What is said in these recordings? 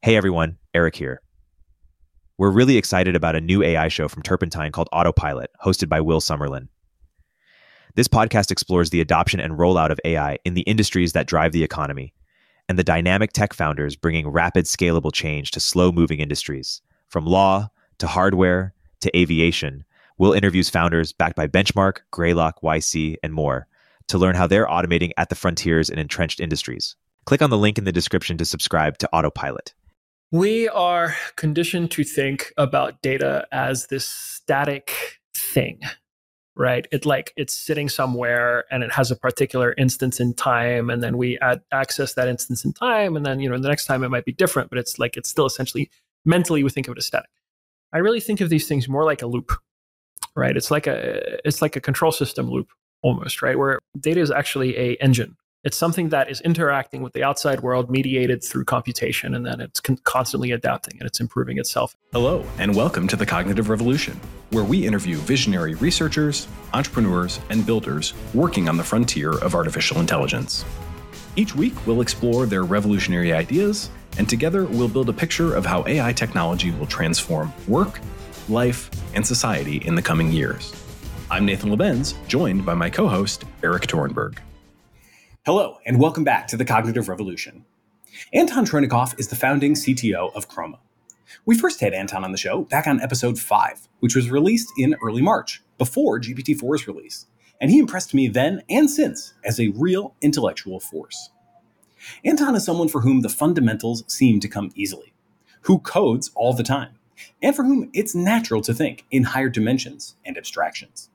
Hey everyone, Erik here. We're really excited about a new AI show from Turpentine called Autopilot, hosted by Will Summerlin. This podcast explores the adoption and rollout of AI in the industries that drive the economy and the dynamic tech founders bringing rapid, scalable change to slow moving industries. From law to hardware to aviation, Will interviews founders backed by Benchmark, Greylock, YC, and more to learn how they're automating at the frontiers in entrenched industries. Click on the link in the description to subscribe to Autopilot. We are conditioned to think about data as this static thing, right? It like it's sitting somewhere and it has a particular instance in time, and then we add, access that instance in time, and then you know the next time it might be different, but it's like it's still essentially mentally we think of it as static. I really think of these things more like a loop, right? It's like a it's like a control system loop almost, right? Where data is actually a engine it's something that is interacting with the outside world mediated through computation and then it's con- constantly adapting and it's improving itself. Hello and welcome to the cognitive revolution where we interview visionary researchers entrepreneurs and builders working on the frontier of artificial intelligence. Each week we'll explore their revolutionary ideas and together we'll build a picture of how ai technology will transform work life and society in the coming years. I'm nathan labenz joined by my co-host erik torenberg Hello, and welcome back to the Cognitive Revolution. Anton Troynikov is the founding CTO of Chroma. We first had Anton on the show back on episode 5, which was released in early March, before GPT-4's release, and he impressed me then and since as a real intellectual force. Anton is someone for whom the fundamentals seem to come easily, who codes all the time, and for whom it's natural to think in higher dimensions and abstractions.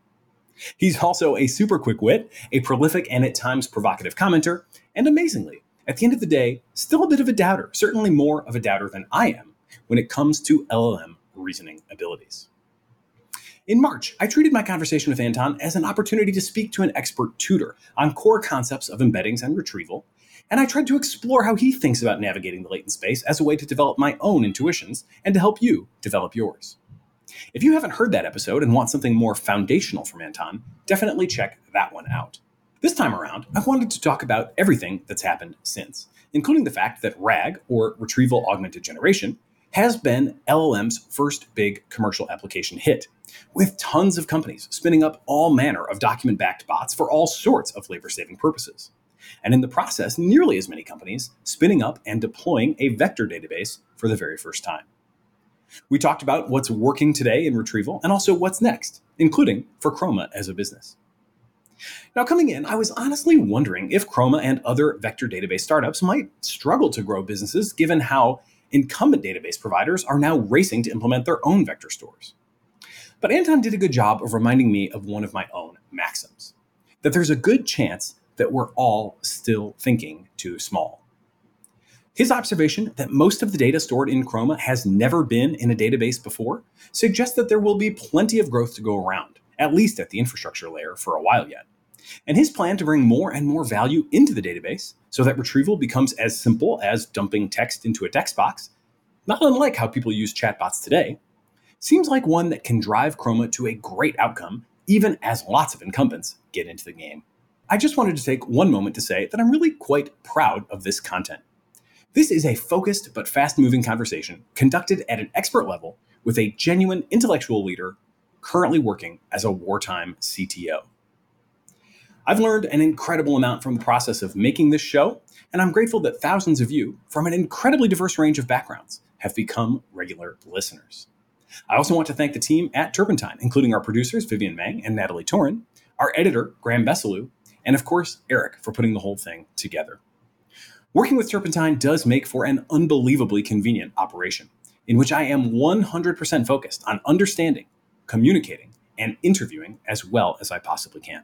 He's also a super quick wit, a prolific and at times provocative commenter, and amazingly, at the end of the day, still a bit of a doubter, certainly more of a doubter than I am when it comes to LLM reasoning abilities. In March, I treated my conversation with Anton as an opportunity to speak to an expert tutor on core concepts of embeddings and retrieval, and I tried to explore how he thinks about navigating the latent space as a way to develop my own intuitions and to help you develop yours. If you haven't heard that episode and want something more foundational from Anton, definitely check that one out. This time around, I wanted to talk about everything that's happened since, including the fact that RAG, or Retrieval Augmented Generation, has been LLM's first big commercial application hit, with tons of companies spinning up all manner of document backed bots for all sorts of labor saving purposes. And in the process, nearly as many companies spinning up and deploying a vector database for the very first time. We talked about what's working today in retrieval and also what's next, including for Chroma as a business. Now, coming in, I was honestly wondering if Chroma and other vector database startups might struggle to grow businesses given how incumbent database providers are now racing to implement their own vector stores. But Anton did a good job of reminding me of one of my own maxims that there's a good chance that we're all still thinking too small. His observation that most of the data stored in Chroma has never been in a database before suggests that there will be plenty of growth to go around, at least at the infrastructure layer for a while yet. And his plan to bring more and more value into the database so that retrieval becomes as simple as dumping text into a text box, not unlike how people use chatbots today, seems like one that can drive Chroma to a great outcome, even as lots of incumbents get into the game. I just wanted to take one moment to say that I'm really quite proud of this content. This is a focused but fast moving conversation conducted at an expert level with a genuine intellectual leader currently working as a wartime CTO. I've learned an incredible amount from the process of making this show, and I'm grateful that thousands of you from an incredibly diverse range of backgrounds have become regular listeners. I also want to thank the team at Turpentine, including our producers, Vivian Meng and Natalie Torin, our editor, Graham Bessellieu, and of course, Erik for putting the whole thing together. Working with Turpentine does make for an unbelievably convenient operation, in which I am 100% focused on understanding, communicating, and interviewing as well as I possibly can.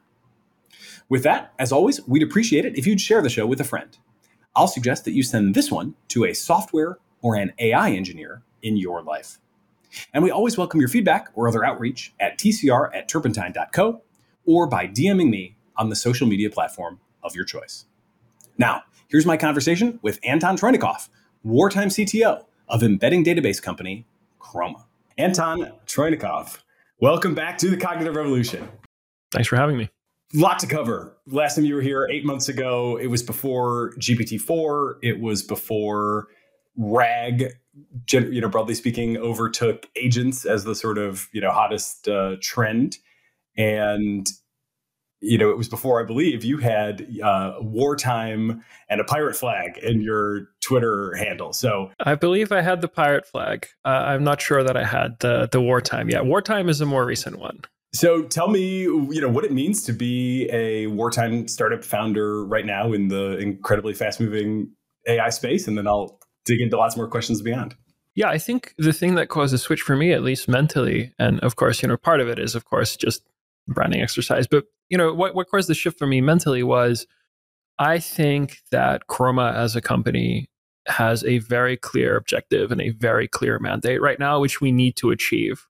With that, as always, we'd appreciate it if you'd share the show with a friend. I'll suggest that you send this one to a software or an AI engineer in your life. And we always welcome your feedback or other outreach at tcr at turpentine.co or by DMing me on the social media platform of your choice. Now, Here's my conversation with Anton Troynikov, wartime CTO of embedding database company Chroma. Anton Troynikov, welcome back to the Cognitive Revolution. Thanks for having me. Lot to cover. Last time you were here eight months ago, it was before GPT-4. It was before RAG, you know, broadly speaking, overtook agents as the sort of you know hottest uh, trend, and you know, it was before I believe you had uh, wartime and a pirate flag in your Twitter handle. So I believe I had the pirate flag. Uh, I'm not sure that I had the the wartime yet. Wartime is a more recent one. So tell me, you know, what it means to be a wartime startup founder right now in the incredibly fast moving AI space, and then I'll dig into lots more questions beyond. Yeah, I think the thing that caused a switch for me, at least mentally, and of course, you know, part of it is, of course, just branding exercise. But you know, what what caused the shift for me mentally was I think that Chroma as a company has a very clear objective and a very clear mandate right now, which we need to achieve.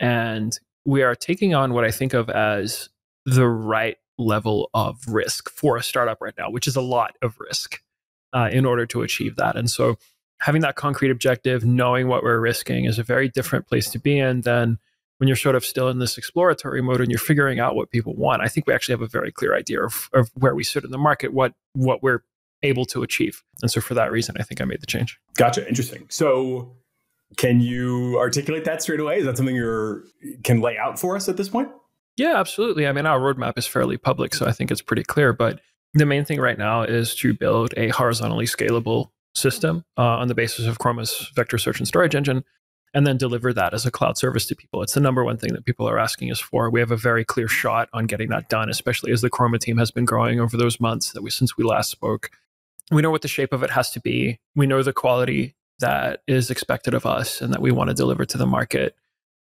And we are taking on what I think of as the right level of risk for a startup right now, which is a lot of risk uh, in order to achieve that. And so having that concrete objective, knowing what we're risking is a very different place to be in than when you're sort of still in this exploratory mode and you're figuring out what people want, I think we actually have a very clear idea of, of where we sit in the market, what what we're able to achieve. And so for that reason, I think I made the change. Gotcha. Interesting. So can you articulate that straight away? Is that something you're can lay out for us at this point? Yeah, absolutely. I mean, our roadmap is fairly public, so I think it's pretty clear. But the main thing right now is to build a horizontally scalable system uh, on the basis of Chroma's vector search and storage engine and then deliver that as a cloud service to people. It's the number one thing that people are asking us for. We have a very clear shot on getting that done, especially as the Chroma team has been growing over those months that we since we last spoke. We know what the shape of it has to be. We know the quality that is expected of us and that we want to deliver to the market.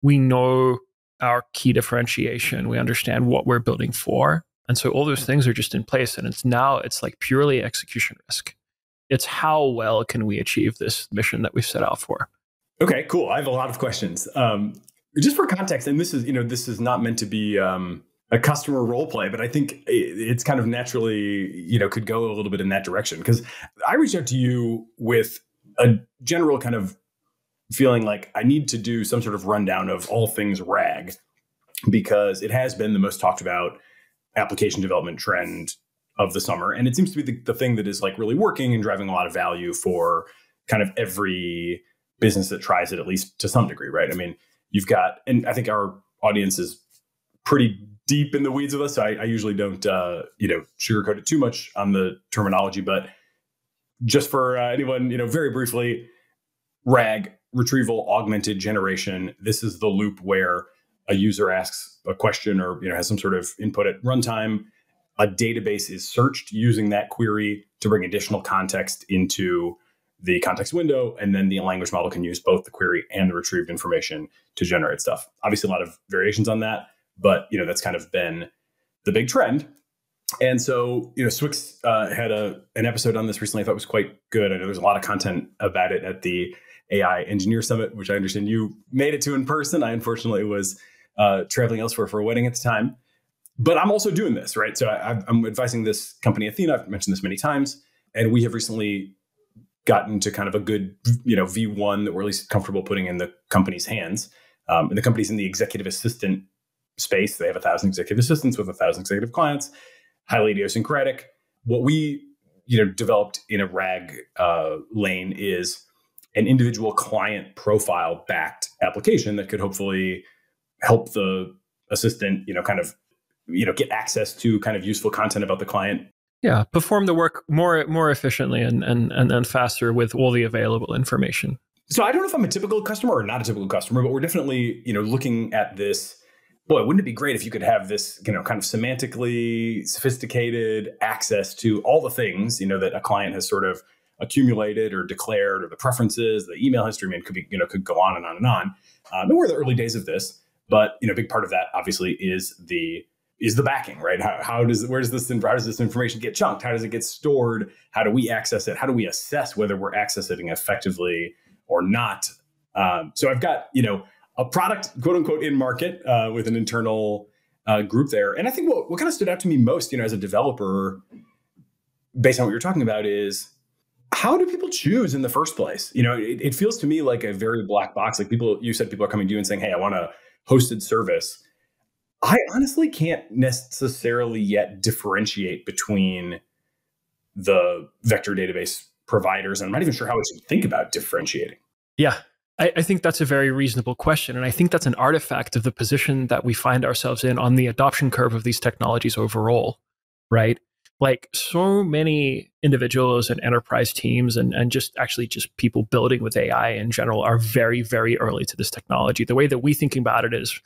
We know our key differentiation. We understand what we're building for. And so all those things are just in place. And it's now it's like purely execution risk. It's how well can we achieve this mission that we've set out for. Okay, cool. I have a lot of questions. Um, just for context, and this is you know this is not meant to be um, a customer role play, but I think it's kind of naturally you know could go a little bit in that direction because I reached out to you with a general kind of feeling like I need to do some sort of rundown of all things RAG because it has been the most talked about application development trend of the summer, and it seems to be the, the thing that is like really working and driving a lot of value for kind of every business that tries it at least to some degree, right? I mean, you've got, and I think our audience is pretty deep in the weeds of us. So I, I usually don't, uh, you know, sugarcoat it too much on the terminology, but just for uh, anyone, you know, very briefly, RAG, retrieval augmented generation. This is the loop where a user asks a question or you know has some sort of input at runtime. A database is searched using that query to bring additional context into the context window, and then the language model can use both the query and the retrieved information to generate stuff. Obviously, a lot of variations on that, but you know that's kind of been the big trend. And so, you know, swyx uh, had a an episode on this recently. I thought was quite good. I know there's a lot of content about it at the AI Engineer Summit, which I understand you made it to in person. I unfortunately was uh, traveling elsewhere for a wedding at the time. But I'm also doing this, right? So I, I'm advising this company, Athena. I've mentioned this many times, and we have recently gotten to kind of a good, you know, V1 that we're at least comfortable putting in the company's hands. Um, and the company's in the executive assistant space. They have a thousand executive assistants with a thousand executive clients, highly idiosyncratic. What we, you know, developed in a RAG uh, lane is an individual client profile backed application that could hopefully help the assistant, you know, kind of, you know, get access to kind of useful content about the client yeah. Perform the work more more efficiently and and and, and faster with all the available information. So i don't know if i'm a typical customer or not a typical customer but we're definitely you know looking at this. Boy wouldn't it be great if you could have this you know kind of semantically sophisticated access to all the things you know that a client has sort of accumulated or declared or the preferences the email history I mean, could be you know could go on and on and on. Um, and we're in the early days of this but you know a big part of that obviously is the is the backing, right? How, how does where does this how does this information get chunked? How does it get stored? How do we access it? How do we assess whether we're accessing effectively or not? Um, so I've got you know a product quote unquote in market uh, with an internal uh, group there, and I think what what kind of stood out to me most, you know, as a developer, based on what you're talking about, is how do people choose in the first place? You know, it, it feels to me like a very black box. Like people, you said people are coming to you and saying, "Hey, I want a hosted service." I honestly can't necessarily yet differentiate between the vector database providers. And I'm not even sure how we should think about differentiating. Yeah, I, I, think that's a very reasonable question. And I think that's an artifact of the position that we find ourselves in on the adoption curve of these technologies overall, right? Like so many individuals and enterprise teams and, and just actually just people building with AI in general are very, very early to this technology. The way that we thinking about it is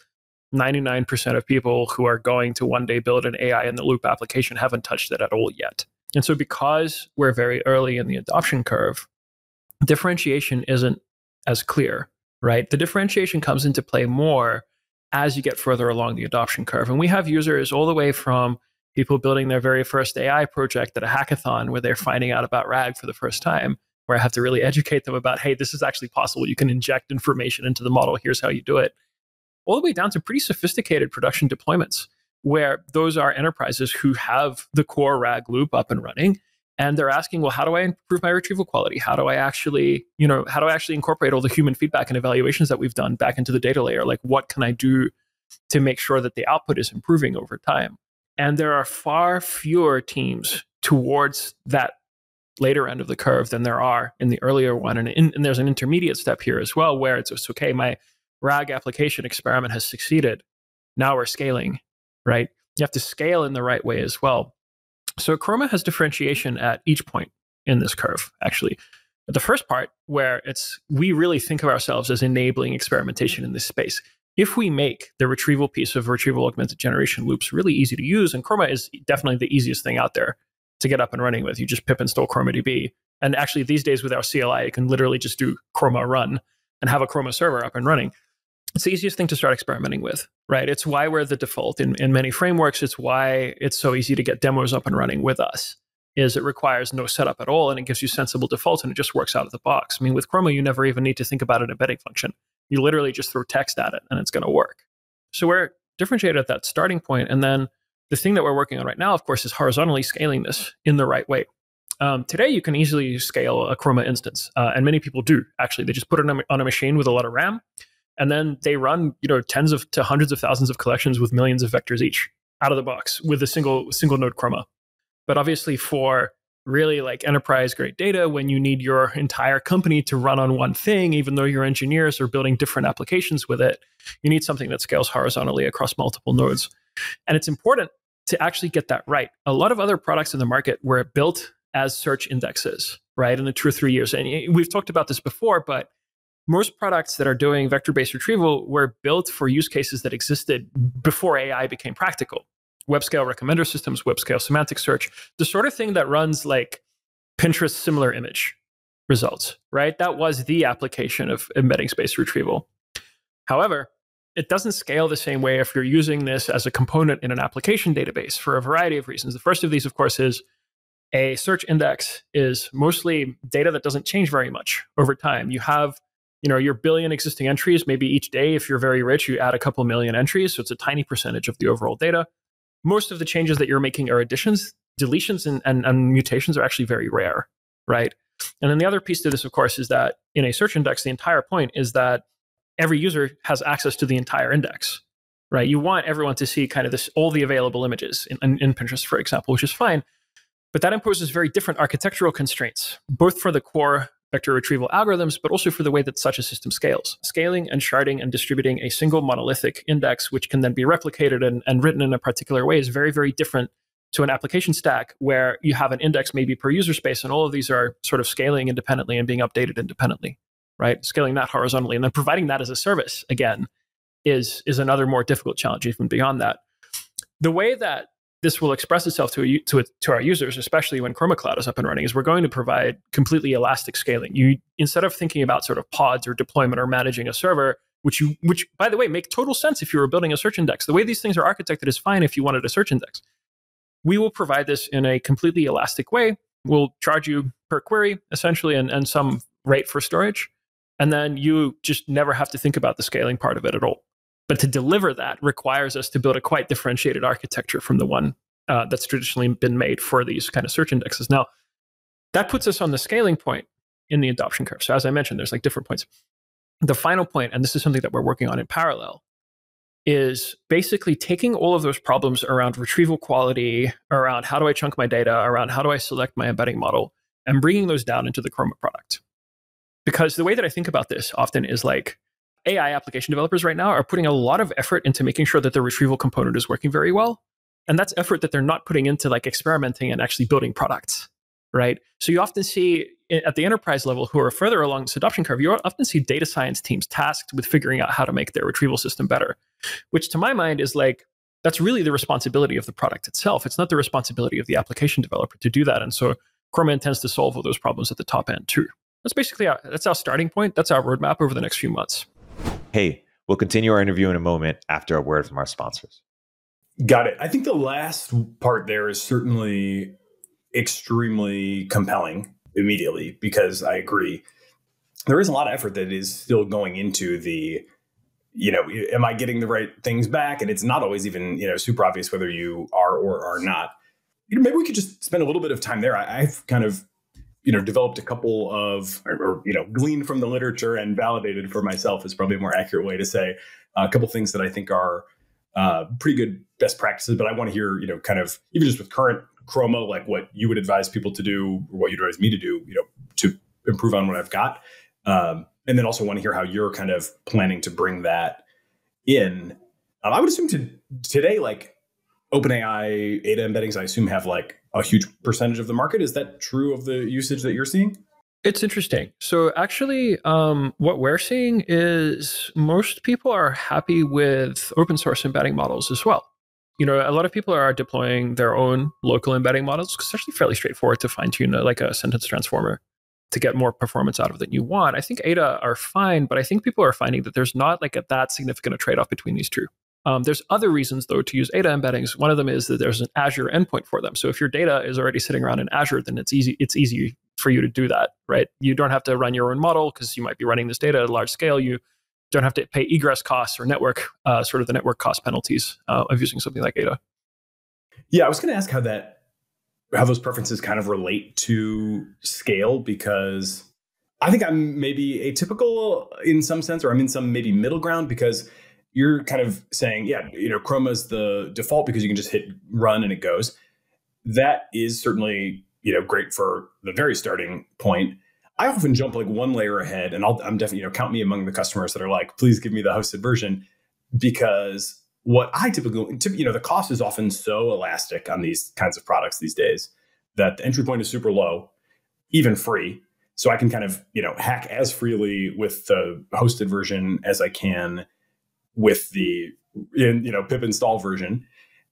99% of people who are going to one day build an AI in the loop application haven't touched it at all yet. And so because we're very early in the adoption curve, differentiation isn't as clear, right? The differentiation comes into play more as you get further along the adoption curve. And we have users all the way from people building their very first AI project at a hackathon where they're finding out about RAG for the first time, where I have to really educate them about, hey, this is actually possible. You can inject information into the model. Here's how you do it. All the way down to pretty sophisticated production deployments, where those are enterprises who have the core RAG loop up and running and they're asking well how do i improve my retrieval quality? How do i actually you know how do i actually incorporate all the human feedback and evaluations that we've done back into the data layer? Like what can i do to make sure that the output is improving over time? And there are far fewer teams towards that later end of the curve than there are in the earlier one. And, in, and there's an intermediate step here as well where it's just okay my rag application experiment has succeeded now we're scaling right you have to scale in the right way as well so Chroma has differentiation at each point in this curve, actually. But the first part, where it's we really think of ourselves as enabling experimentation in this space. If we make the retrieval piece of retrieval augmented generation loops really easy to use, and Chroma is definitely the easiest thing out there to get up and running with. You just pip install ChromaDB. And actually, these days with our CLI, you can literally just do Chroma run and have a Chroma server up and running it's the easiest thing to start experimenting with, right? It's why we're the default in, in many frameworks. It's why it's so easy to get demos up and running with us. Is it requires no setup at all and it gives you sensible defaults and it just works out of the box. I mean, with Chroma, you never even need to think about an embedding function. You literally just throw text at it and it's going to work. So we're differentiated at that starting point. And then the thing that we're working on right now, of course, is horizontally scaling this in the right way. Um, today, you can easily scale a Chroma instance, uh, and many people do actually. They just put it on a, on a machine with a lot of RAM and then they run you know tens of to hundreds of thousands of collections with millions of vectors each out of the box with a single single node chroma but obviously for really like enterprise grade data when you need your entire company to run on one thing even though your engineers are building different applications with it you need something that scales horizontally across multiple nodes. And it's important to actually get that right. A lot of other products in the market were built as search indexes right in the two or three years. And we've talked about this before but most products that are doing vector based retrieval were built for use cases that existed before AI became practical. Web scale recommender systems, web scale semantic search, the sort of thing that runs like Pinterest similar image results, right? That was the application of embedding space retrieval. However, it doesn't scale the same way if you're using this as a component in an application database for a variety of reasons. The first of these, of course, is a search index is mostly data that doesn't change very much over time. You have you know your billion existing entries maybe each day if you're very rich you add a couple million entries so it's a tiny percentage of the overall data. Most of the changes that you're making are additions. Deletions and, and, and mutations are actually very rare right? And then the other piece to this of course is that in a search index the entire point is that every user has access to the entire index right? You want everyone to see kind of this all the available images in, in, in pinterest for example which is fine but that imposes very different architectural constraints both for the core vector retrieval algorithms, but also for the way that such a system scales. Scaling and sharding and distributing a single monolithic index, which can then be replicated and, and written in a particular way, is very, very different to an application stack where you have an index maybe per user space, and all of these are sort of scaling independently and being updated independently, right? Scaling that horizontally and then providing that as a service again is is another more difficult challenge even beyond that. The way that this will express itself to, a, to, a, to our users, especially when Chroma Cloud is up and running, is we're going to provide completely elastic scaling. You instead of thinking about sort of pods or deployment or managing a server, which you which by the way make total sense if you were building a search index. The way these things are architected is fine if you wanted a search index. We will provide this in a completely elastic way. We'll charge you per query essentially and, and some rate for storage. And then you just never have to think about the scaling part of it at all. But to deliver that requires us to build a quite differentiated architecture from the one uh, that's traditionally been made for these kind of search indexes. Now, that puts us on the scaling point in the adoption curve. So, as I mentioned, there's like different points. The final point, and this is something that we're working on in parallel, is basically taking all of those problems around retrieval quality, around how do I chunk my data, around how do I select my embedding model, and bringing those down into the Chroma product. Because the way that I think about this often is like AI application developers right now are putting a lot of effort into making sure that the retrieval component is working very well. And that's effort that they're not putting into like experimenting and actually building products, right? So you often see at the enterprise level who are further along this adoption curve, you often see data science teams tasked with figuring out how to make their retrieval system better, which to my mind is like, that's really the responsibility of the product itself. It's not the responsibility of the application developer to do that. And so Chroma intends to solve all those problems at the top end too. That's basically our, that's our starting point. That's our roadmap over the next few months. Hey, we'll continue our interview in a moment after a word from our sponsors. Got it. I think the last part there is certainly extremely compelling immediately because I agree. There is a lot of effort that is still going into the, you know, am I getting the right things back? And it's not always even, you know, super obvious whether you are or are not. You know, maybe we could just spend a little bit of time there. I, I've kind of you know developed a couple of or, or, you know gleaned from the literature and validated for myself is probably a more accurate way to say uh, a couple things that I think are uh, pretty good best practices. But I want to hear you know kind of even just with current Chroma, like what you would advise people to do or what you'd advise me to do, you know, to improve on what I've got. Um, and then also want to hear how you're kind of planning to bring that in. Um, I would assume to today, like OpenAI ADA embeddings, I assume have like a huge percentage of the market. Is that true of the usage that you're seeing? It's interesting. So actually, um, what we're seeing is most people are happy with open source embedding models as well you know, a lot of people are deploying their own local embedding models because it's actually fairly straightforward to fine tune like a sentence transformer to get more performance out of it than you want. I think Ada are fine, but I think people are finding that there's not like a, that significant a trade off between these two. Um, there's other reasons though to use Ada embeddings. One of them is that there's an Azure endpoint for them. So if your data is already sitting around in Azure, then it's easy. It's easy for you to do that, right? You don't have to run your own model because you might be running this data at a large scale. You don't have to pay egress costs or network uh, sort of the network cost penalties uh, of using something like Ada. Yeah, I was going to ask how that how those preferences kind of relate to scale because I think I'm maybe atypical in some sense, or I'm in some maybe middle ground because you're kind of saying, yeah, you know, Chroma is the default because you can just hit run and it goes. That is certainly you know great for the very starting point. I often jump like one layer ahead, and i am definitely you know count me among the customers that are like, please give me the hosted version, because what I typically you know the cost is often so elastic on these kinds of products these days that the entry point is super low, even free. So I can kind of you know hack as freely with the hosted version as I can with the in, you know pip install version,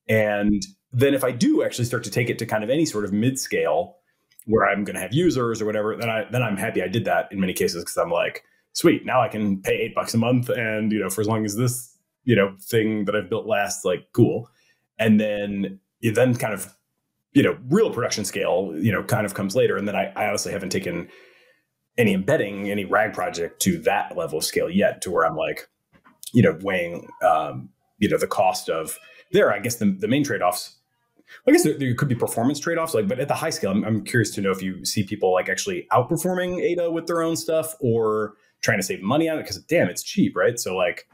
and then if I do actually start to take it to kind of any sort of mid scale where I'm going to have users or whatever, then I then I'm happy I did that in many cases because I'm like, sweet, now I can pay eight bucks a month, and you know, for as long as this you know thing that I've built lasts, like cool. And then you then kind of you know real production scale, you know, kind of comes later. And then I, I honestly haven't taken any embedding, any RAG project to that level of scale yet, to where I'm like, you know, weighing um, you know the cost of there. I guess the the main trade offs I guess there, there, could be performance trade offs, like, but at the high scale, I'm, I'm, curious to know if you see people like actually outperforming Ada with their own stuff or trying to save money on it because damn, it's cheap, right? So like,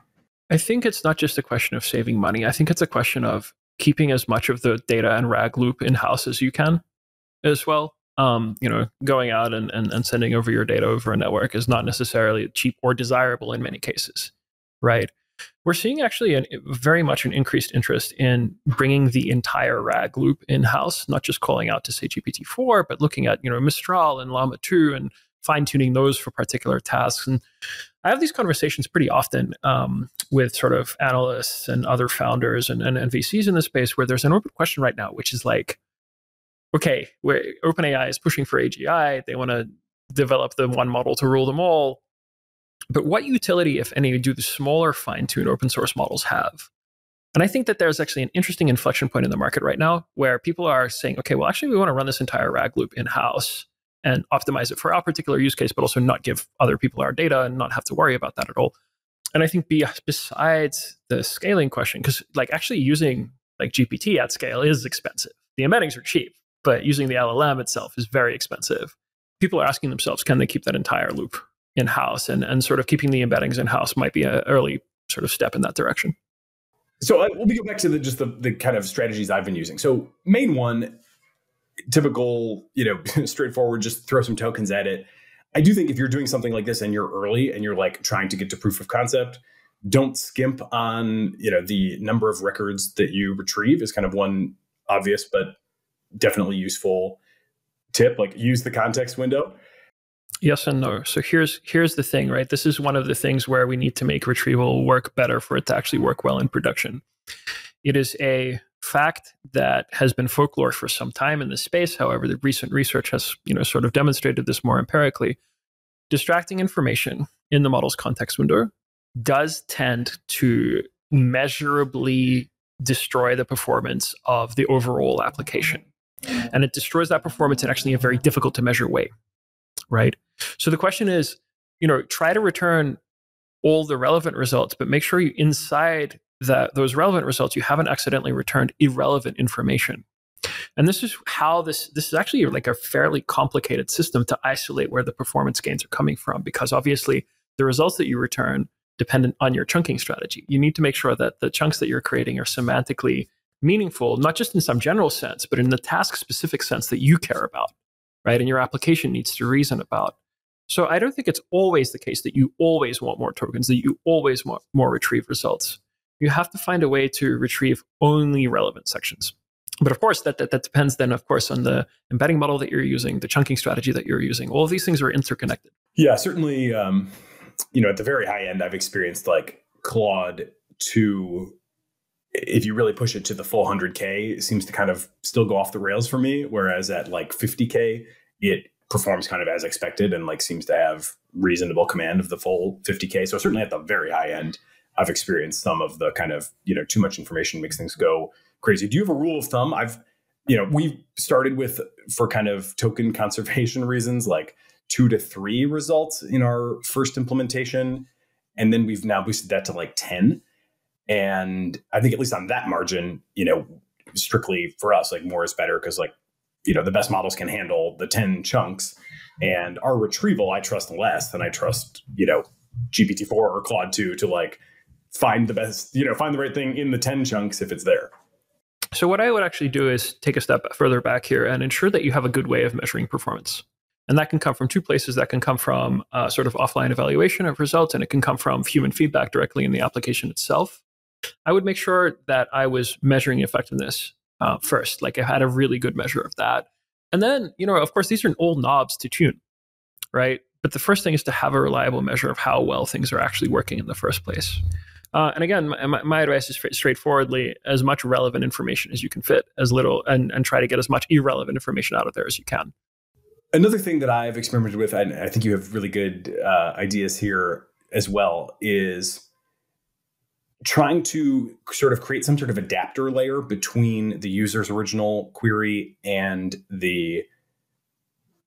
I think it's not just a question of saving money. I think it's a question of keeping as much of the data and RAG loop in house as you can, as well. Um, you know, going out and, and, and sending over your data over a network is not necessarily cheap or desirable in many cases, right? we're seeing actually an, very much an increased interest in bringing the entire RAG loop in house, not just calling out to say GPT-4, but looking at you know Mistral and Llama 2 and fine tuning those for particular tasks. And I have these conversations pretty often um, with sort of analysts and other founders and, and, and VCs in the space where there's an open question right now, which is like, okay, where OpenAI is pushing for AGI, they want to develop the one model to rule them all but what utility, if any, do the smaller fine tuned open source models have? And I think that there's actually an interesting inflection point in the market right now where people are saying, okay, well, actually, we want to run this entire RAG loop in house and optimize it for our particular use case, but also not give other people our data and not have to worry about that at all. And I think besides the scaling question, because like actually using like GPT at scale is expensive. The embeddings are cheap, but using the LLM itself is very expensive. People are asking themselves, can they keep that entire loop in house and, and sort of keeping the embeddings in house might be an early sort of step in that direction. So uh, we'll go back to the, just the, the kind of strategies I've been using. So main one, typical, you know, straightforward, just throw some tokens at it. I do think if you're doing something like this and you're early and you're like trying to get to proof of concept, don't skimp on you know the number of records that you retrieve is kind of one obvious but definitely useful tip like use the context window yes and no so here's here's the thing right this is one of the things where we need to make retrieval work better for it to actually work well in production it is a fact that has been folklore for some time in this space however the recent research has you know sort of demonstrated this more empirically distracting information in the model's context window does tend to measurably destroy the performance of the overall application. And it destroys that performance in actually a very difficult to measure way. Right. So the question is, you know, try to return all the relevant results, but make sure you inside that those relevant results, you haven't accidentally returned irrelevant information. And this is how this this is actually like a fairly complicated system to isolate where the performance gains are coming from, because obviously the results that you return dependent on your chunking strategy. You need to make sure that the chunks that you're creating are semantically meaningful, not just in some general sense, but in the task specific sense that you care about, right? And your application needs to reason about. So I don't think it's always the case that you always want more tokens, that you always want more retrieve results. You have to find a way to retrieve only relevant sections. But of course, that, that, that depends then, of course, on the embedding model that you're using, the chunking strategy that you're using. All of these things are interconnected. Yeah, certainly. Um, you know, at the very high end, I've experienced like Claude 2 if you really push it to the full 100k it seems to kind of still go off the rails for me whereas at like 50k it performs kind of as expected and like seems to have reasonable command of the full 50k so certainly at the very high end i've experienced some of the kind of you know too much information makes things go crazy do you have a rule of thumb i've you know we've started with for kind of token conservation reasons like two to three results in our first implementation. And then we've now boosted that to like 10. And I think at least on that margin, you know, strictly for us, like more is better because like, you know, the best models can handle the 10 chunks. And our retrieval, I trust less than I trust, you know, GPT-4 or Claude 2 to like find the best, you know, find the right thing in the 10 chunks if it's there. So what I would actually do is take a step further back here and ensure that you have a good way of measuring performance. And that can come from two places. That can come from uh, sort of offline evaluation of results, and it can come from human feedback directly in the application itself. I would make sure that I was measuring effectiveness uh, first, like I had a really good measure of that. And then, you know, of course, these are old knobs to tune, right? But the first thing is to have a reliable measure of how well things are actually working in the first place. Uh, and again, my, my, advice is straightforwardly as much relevant information as you can fit, as little, and, and try to get as much irrelevant information out of there as you can. Another thing that I've experimented with, and I think you have really good uh, ideas here as well, is trying to sort of create some sort of adapter layer between the user's original query and the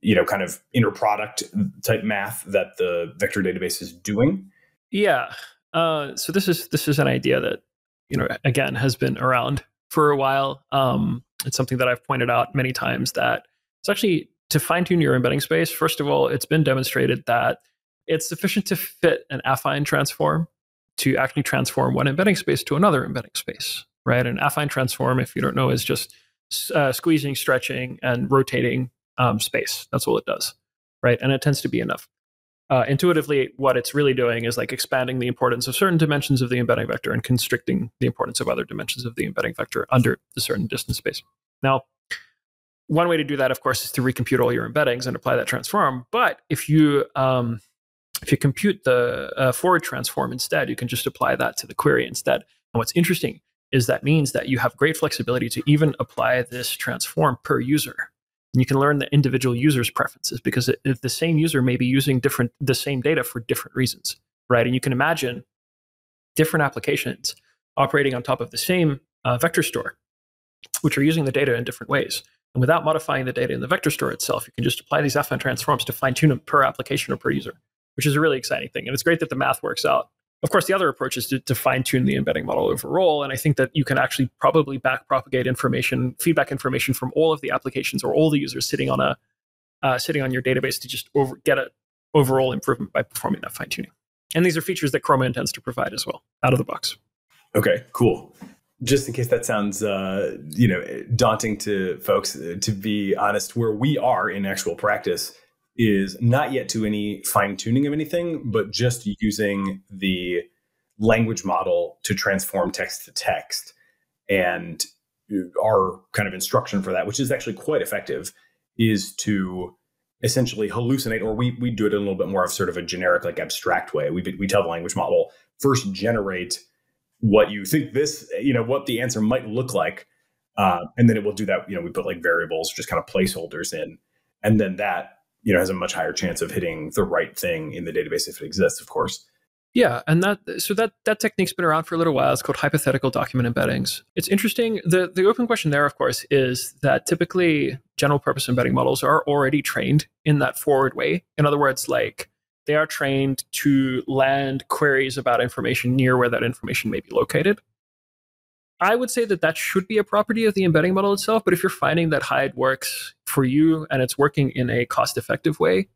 you know kind of inner product type math that the vector database is doing. Yeah. Uh, so this is this is an idea that you know again has been around for a while. Um, it's something that i've pointed out many times that it's actually to fine tune your embedding space, first of all, it's been demonstrated that it's sufficient to fit an affine transform to actually transform one embedding space to another embedding space, right? An affine transform, if you don't know, is just uh, squeezing, stretching, and rotating um, space. That's all it does, right? And it tends to be enough. Uh, intuitively, what it's really doing is like expanding the importance of certain dimensions of the embedding vector and constricting the importance of other dimensions of the embedding vector under the certain distance space. Now, one way to do that, of course, is to recompute all your embeddings and apply that transform. But if you um, if you compute the uh, forward transform instead, you can just apply that to the query instead. And what's interesting is that means that you have great flexibility to even apply this transform per user. And you can learn the individual user's preferences because the same user may be using different the same data for different reasons, right? And you can imagine different applications operating on top of the same uh, vector store, which are using the data in different ways. And without modifying the data in the vector store itself, you can just apply these affine transforms to fine tune them per application or per user, which is a really exciting thing. And it's great that the math works out. Of course, the other approach is to, to fine tune the embedding model overall. And I think that you can actually probably back propagate information, feedback information from all of the applications or all the users sitting on a uh, sitting on your database to just over, get an overall improvement by performing that fine tuning. And these are features that Chroma intends to provide as well out of the box. Okay, cool. just in case that sounds uh, you know daunting to folks uh, to be honest where we are in actual practice is not yet to any fine tuning of anything but just using the language model to transform text to text and our kind of instruction for that which is actually quite effective is to essentially hallucinate or we we do it in a little bit more of sort of a generic like abstract way we we tell the language model first generate what you think this, you know, what the answer might look like. Uh, and then it will do that. You know, we put like variables, just kind of placeholders in, and then that you know has a much higher chance of hitting the right thing in the database if it exists, of course. Yeah, and that so that that technique's been around for a little while. It's called hypothetical document embeddings. It's interesting. The the open question there, of course, is that typically general purpose embedding models are already trained in that forward way. In other words, like they are trained to land queries about information near where that information may be located. I would say that that should be a property of the embedding model itself. But if you're finding that HyDE works for you and it's working in a cost-effective way,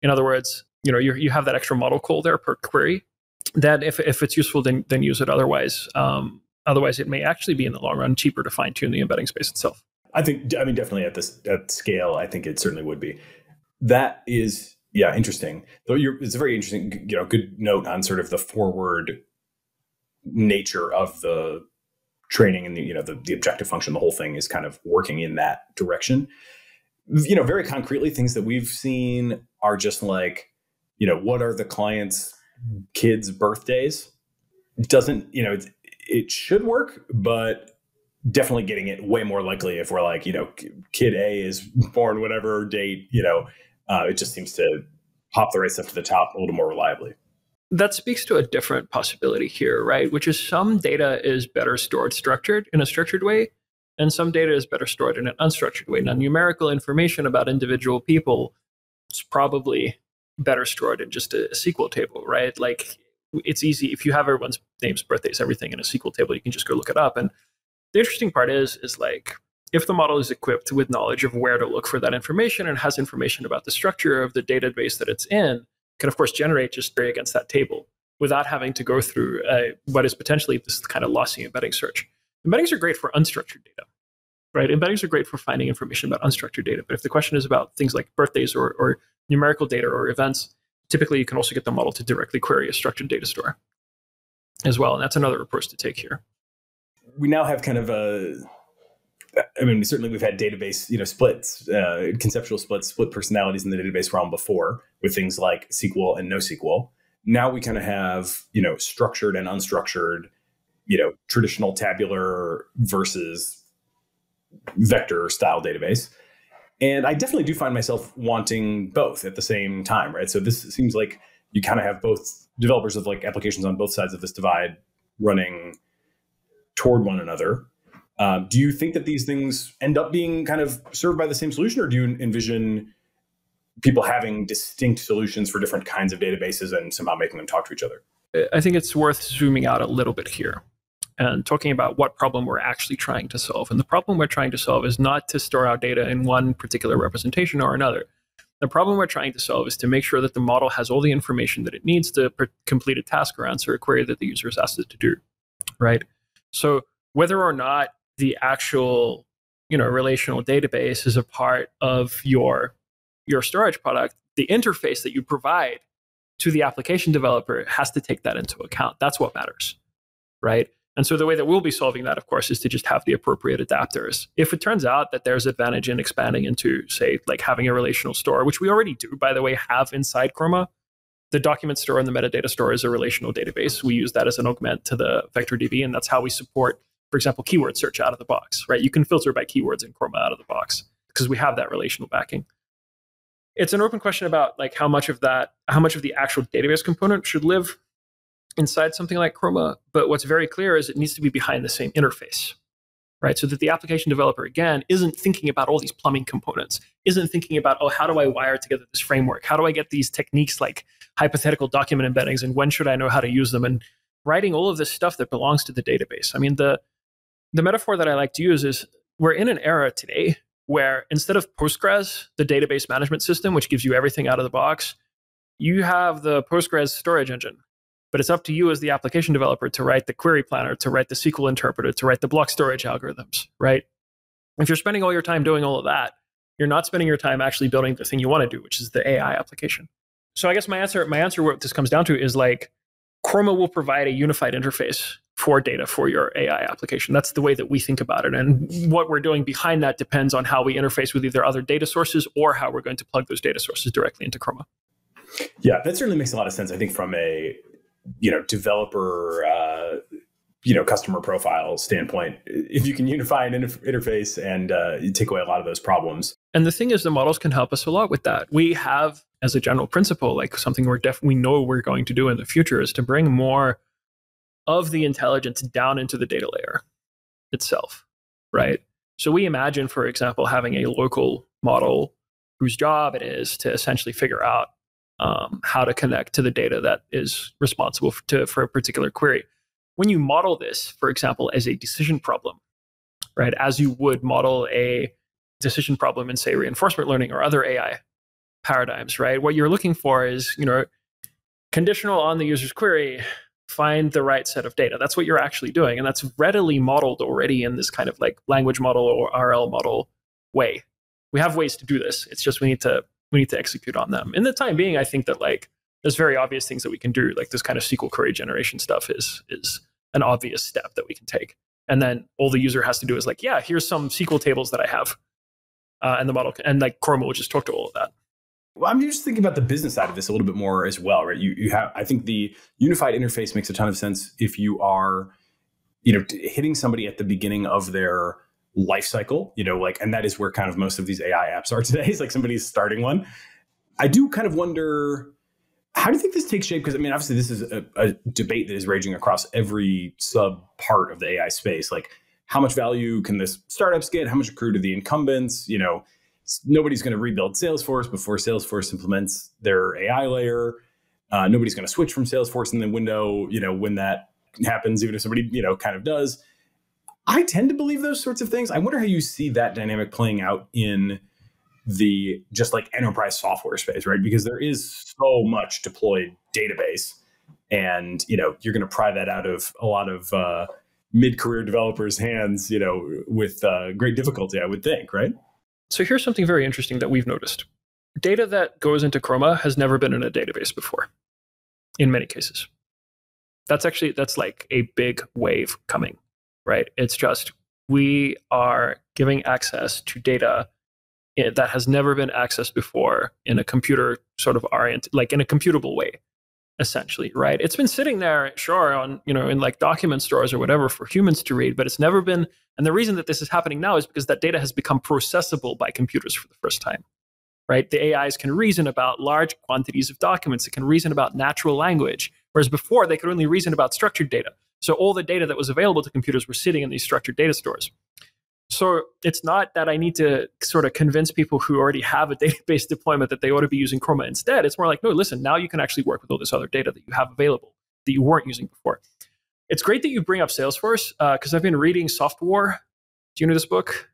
in other words, you know you you have that extra model call there per query, then if if it's useful, then then use it. Otherwise, um, otherwise it may actually be in the long run cheaper to fine tune the embedding space itself. I think I mean definitely at this at scale, I think it certainly would be. That is yeah, interesting. Though it's a very interesting, you know, good note on sort of the forward nature of the training and the you know the, the objective function. The whole thing is kind of working in that direction. You know, very concretely, things that we've seen are just like, you know, what are the clients' kids' birthdays? It doesn't, you know, it, it should work, but definitely getting it way more likely if we're like, you know, kid A is born whatever date, you know, uh, it just seems to pop the right stuff to the top a little more reliably. That speaks to a different possibility here, right? Which is some data is better stored structured in a structured way, and some data is better stored in an unstructured way. Now, numerical information about individual people is probably better stored in just a, a SQL table, right? Like it's easy if you have everyone's names, birthdays, everything in a SQL table, you can just go look it up. And the interesting part is, is like if the model is equipped with knowledge of where to look for that information and has information about the structure of the database that it's in, can of course generate just query against that table without having to go through a, what is potentially this kind of lossy embedding search. Embeddings are great for unstructured data, right? Embeddings are great for finding information about unstructured data. But if the question is about things like birthdays or, or numerical data or events, typically you can also get the model to directly query a structured data store as well. And that's another approach to take here. We now have kind of a I mean, certainly we've had database, you know, splits, uh, conceptual splits, split personalities in the database realm before with things like SQL and NoSQL. Now we kind of have, you know, structured and unstructured, you know, traditional tabular versus vector style database. And I definitely do find myself wanting both at the same time, right? So this seems like you kind of have both developers of like applications on both sides of this divide running toward one another um, do you think that these things end up being kind of served by the same solution, or do you envision people having distinct solutions for different kinds of databases and somehow making them talk to each other? I think it's worth zooming out a little bit here and talking about what problem we're actually trying to solve. And the problem we're trying to solve is not to store our data in one particular representation or another. The problem we're trying to solve is to make sure that the model has all the information that it needs to complete a task or answer a query that the user is asked it to do, right? So whether or not the actual you know relational database is a part of your your storage product the interface that you provide to the application developer has to take that into account. That's what matters right? And so the way that we'll be solving that of course is to just have the appropriate adapters. If it turns out that there's advantage in expanding into say like having a relational store which we already do by the way have inside chroma the document store and the metadata store is a relational database. We use that as an augment to the vector db and that's how we support for example, keyword search out of the box, right? You can filter by keywords in Chroma out of the box because we have that relational backing. It's an open question about like how much of that, how much of the actual database component should live inside something like Chroma. But what's very clear is it needs to be behind the same interface, right? So that the application developer, again, isn't thinking about all these plumbing components, isn't thinking about, oh, how do I wire together this framework? How do I get these techniques like hypothetical document embeddings and when should I know how to use them? And writing all of this stuff that belongs to the database. I mean, the the metaphor that I like to use is we're in an era today where instead of Postgres, the database management system, which gives you everything out of the box, you have the Postgres storage engine, But it's up to you as the application developer to write the query planner, to write the SQL interpreter, to write the block storage algorithms, right? If you're spending all your time doing all of that, you're not spending your time actually building the thing you want to do, which is the AI application. So I guess my answer, my answer, what this comes down to is like Chroma will provide a unified interface for data for your AI application. That's the way that we think about it. And what we're doing behind that depends on how we interface with either other data sources or how we're going to plug those data sources directly into Chroma. Yeah, that certainly makes a lot of sense. I think from a you know developer uh, you know customer profile standpoint, if you can unify an inter- interface and uh, take away a lot of those problems. And the thing is, the models can help us a lot with that. We have, as a general principle, like something we're def- we know we're going to do in the future is to bring more of the intelligence down into the data layer itself, right? So we imagine, for example, having a local model whose job it is to essentially figure out um, how to connect to the data that is responsible for, to, for a particular query. When you model this, for example, as a decision problem, right, as you would model a decision problem in, say, reinforcement learning or other AI paradigms, right, what you're looking for is, you know, conditional on the user's query, find the right set of data. That's what you're actually doing. And that's readily modeled already in this kind of like language model or RL model way. We have ways to do this. It's just we need to we need to execute on them. In the time being, I think that like there's very obvious things that we can do. Like this kind of SQL query generation stuff is is an obvious step that we can take. And then all the user has to do is like, yeah, here's some SQL tables that I have. Uh, and the model and like Chroma will just talk to all of that. Well, I'm just thinking about the business side of this a little bit more as well, right? You you have I think the unified interface makes a ton of sense if you are, you know, hitting somebody at the beginning of their life cycle, you know, like, and that is where kind of most of these AI apps are today. Is like somebody's starting one. I do kind of wonder how do you think this takes shape? Because I mean, obviously, this is a, a, debate that is raging across every sub part of the AI space. Like, how much value can this startups get? How much accrue to the incumbents? You know, nobody's going to rebuild Salesforce before Salesforce implements their AI layer. Uh, nobody's going to switch from Salesforce in the window, you know, when that happens, even if somebody, you know, kind of does. I tend to believe those sorts of things. I wonder how you see that dynamic playing out in the just like enterprise software space, right? Because there is so much deployed database, and you know you're going to pry that out of a lot of uh, mid-career developers' hands, you know, with uh, great difficulty, I would think, right? So here's something very interesting that we've noticed. Data that goes into Chroma has never been in a database before, in many cases. That's actually that's like a big wave coming, right? It's just we are giving access to data eh, that has never been accessed before in a computer sort of orient, like in a computable way essentially right? It's been sitting there sure on you know in like document stores or whatever for humans to read but it's never been and the reason that this is happening now is because that data has become processable by computers for the first time right? The ais can reason about large quantities of documents. It can reason about natural language whereas before they could only reason about structured data. So all the data that was available to computers were sitting in these structured data stores so it's not that I need to sort of convince people who already have a database deployment that they ought to be using Chroma instead. It's more like, no, listen, now you can actually work with all this other data that you have available that you weren't using before. It's great that you bring up Salesforce because uh, I've been reading Softwar. Do you know this book?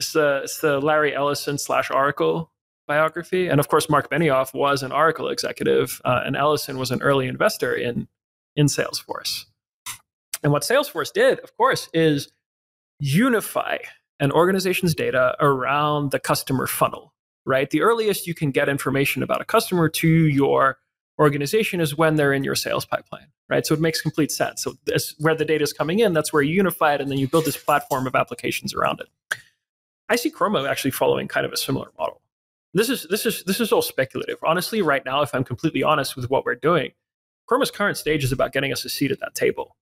It's the, it's the Larry Ellison slash Oracle biography. And of course, Mark Benioff was an Oracle executive, uh, and Ellison was an early investor in, in Salesforce. And what Salesforce did, of course, is unify an organization's data around the customer funnel, right? The earliest you can get information about a customer to your organization is when they're in your sales pipeline, right? So it makes complete sense. So this, where the data is coming in, that's where you unify it, and then you build this platform of applications around it. I see Chroma actually following kind of a similar model. This is this is this is all speculative. Honestly, right now, if I'm completely honest with what we're doing, Chroma's current stage is about getting us a seat at that table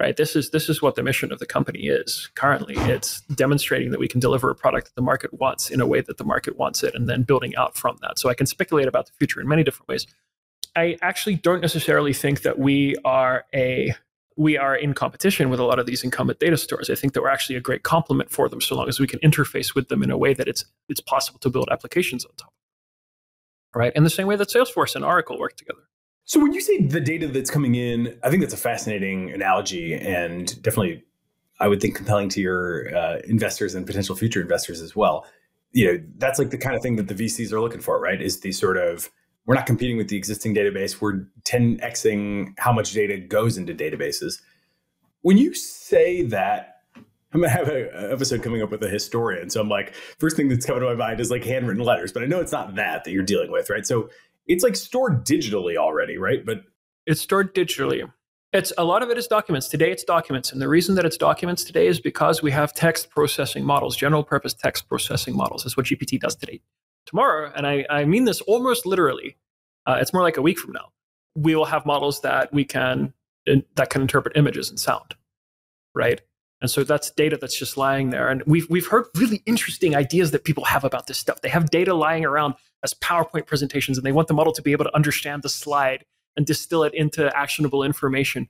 right this is this is what the mission of the company is currently it's demonstrating that we can deliver a product that the market wants in a way that the market wants it and then building out from that so i can speculate about the future in many different ways i actually don't necessarily think that we are a we are in competition with a lot of these incumbent data stores. I think that we're actually a great complement for them so long as we can interface with them in a way that it's it's possible to build applications on top. Right? In the same way that Salesforce and Oracle work together. So when you say the data that's coming in, I think that's a fascinating analogy and definitely I would think compelling to your uh, investors and potential future investors as well. You know, that's like the kind of thing that the VCs are looking for, right? Is the sort of we're not competing with the existing database. We're 10xing how much data goes into databases. When you say that, I'm gonna have an episode coming up with a historian. So I'm like, first thing that's coming to my mind is like handwritten letters, but I know it's not that that you're dealing with, right? So it's like stored digitally already, right? But it's stored digitally. It's a lot of it is documents. Today it's documents. And the reason that it's documents today is because we have text processing models, general purpose text processing models. That's what GPT does today. Tomorrow, and I, I mean this almost literally, uh, it's more like a week from now, we will have models that we can that can interpret images and sound, right? And so that's data that's just lying there. And we've we've heard really interesting ideas that people have about this stuff. They have data lying around as PowerPoint presentations, and they want the model to be able to understand the slide and distill it into actionable information.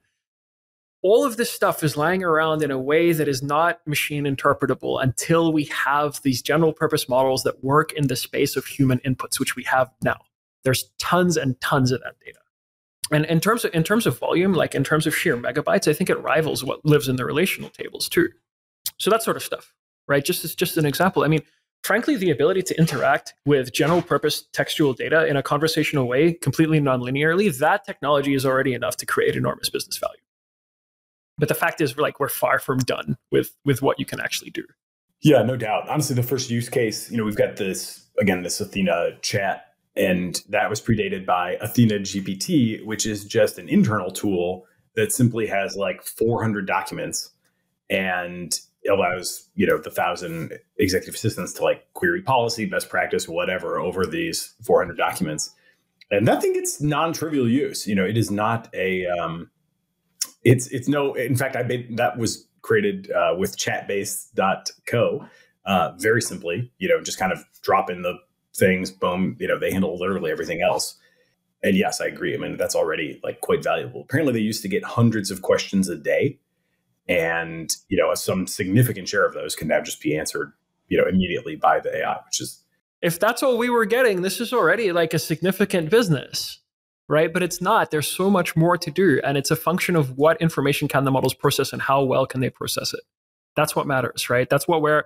All of this stuff is lying around in a way that is not machine interpretable until we have these general purpose models that work in the space of human inputs, which we have now. There's tons and tons of that data. And in terms of in terms of volume, like in terms of sheer megabytes, I think it rivals what lives in the relational tables too. So that sort of stuff, right? Just as just an example. I mean, frankly, the ability to interact with general purpose textual data in a conversational way, completely nonlinearly, that technology is already enough to create enormous business value. But the fact is, we're like we're far from done with with what you can actually do. Yeah, no doubt. Honestly, the first use case, you know, we've got this again, this Athena chat, and that was predated by Athena GPT, which is just an internal tool that simply has like 400 documents and allows you know the thousand executive assistants to like query policy best practice whatever over these 400 documents. And that thing gets non-trivial use. You know it is not a um it's it's no in fact i made that was created uh, with chatbase.co uh, very simply you know just kind of drop in the things boom you know they handle literally everything else. And yes i agree. I mean that's already like quite valuable. Apparently they used to get hundreds of questions a day. And you know some significant share of those can now just be answered you know immediately by the ai which is if that's all we were getting this is already like a significant business right? But it's not. There's so much more to do and it's a function of what information can the models process and how well can they process it. That's what matters right? That's what we're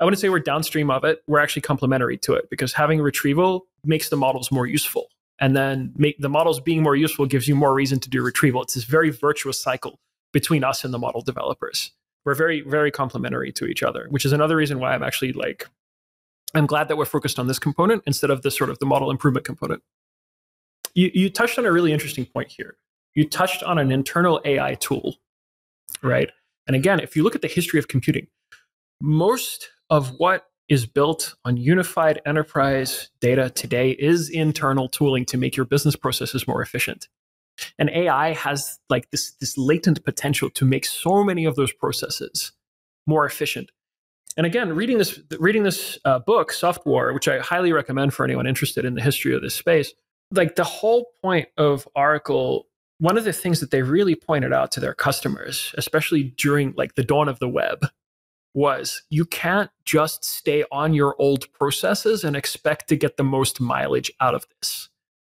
i wouldn't say we're downstream of it we're actually complementary to it because having retrieval makes the models more useful and then make the models being more useful gives you more reason to do retrieval it's this very virtuous cycle between us and the model developers. We're very, very complementary to each other, which is another reason why I'm actually like, I'm glad that we're focused on this component instead of the sort of the model improvement component. You, you touched on a really interesting point here. You touched on an internal AI tool, right? And again, if you look at the history of computing, most of what is built on unified enterprise data today is internal tooling to make your business processes more efficient. And AI has like this, this latent potential to make so many of those processes more efficient. And again, reading this, reading this uh, book, Softwar, which I highly recommend for anyone interested in the history of this space, like the whole point of Oracle, one of the things that they really pointed out to their customers, especially during like the dawn of the web, was you can't just stay on your old processes and expect to get the most mileage out of this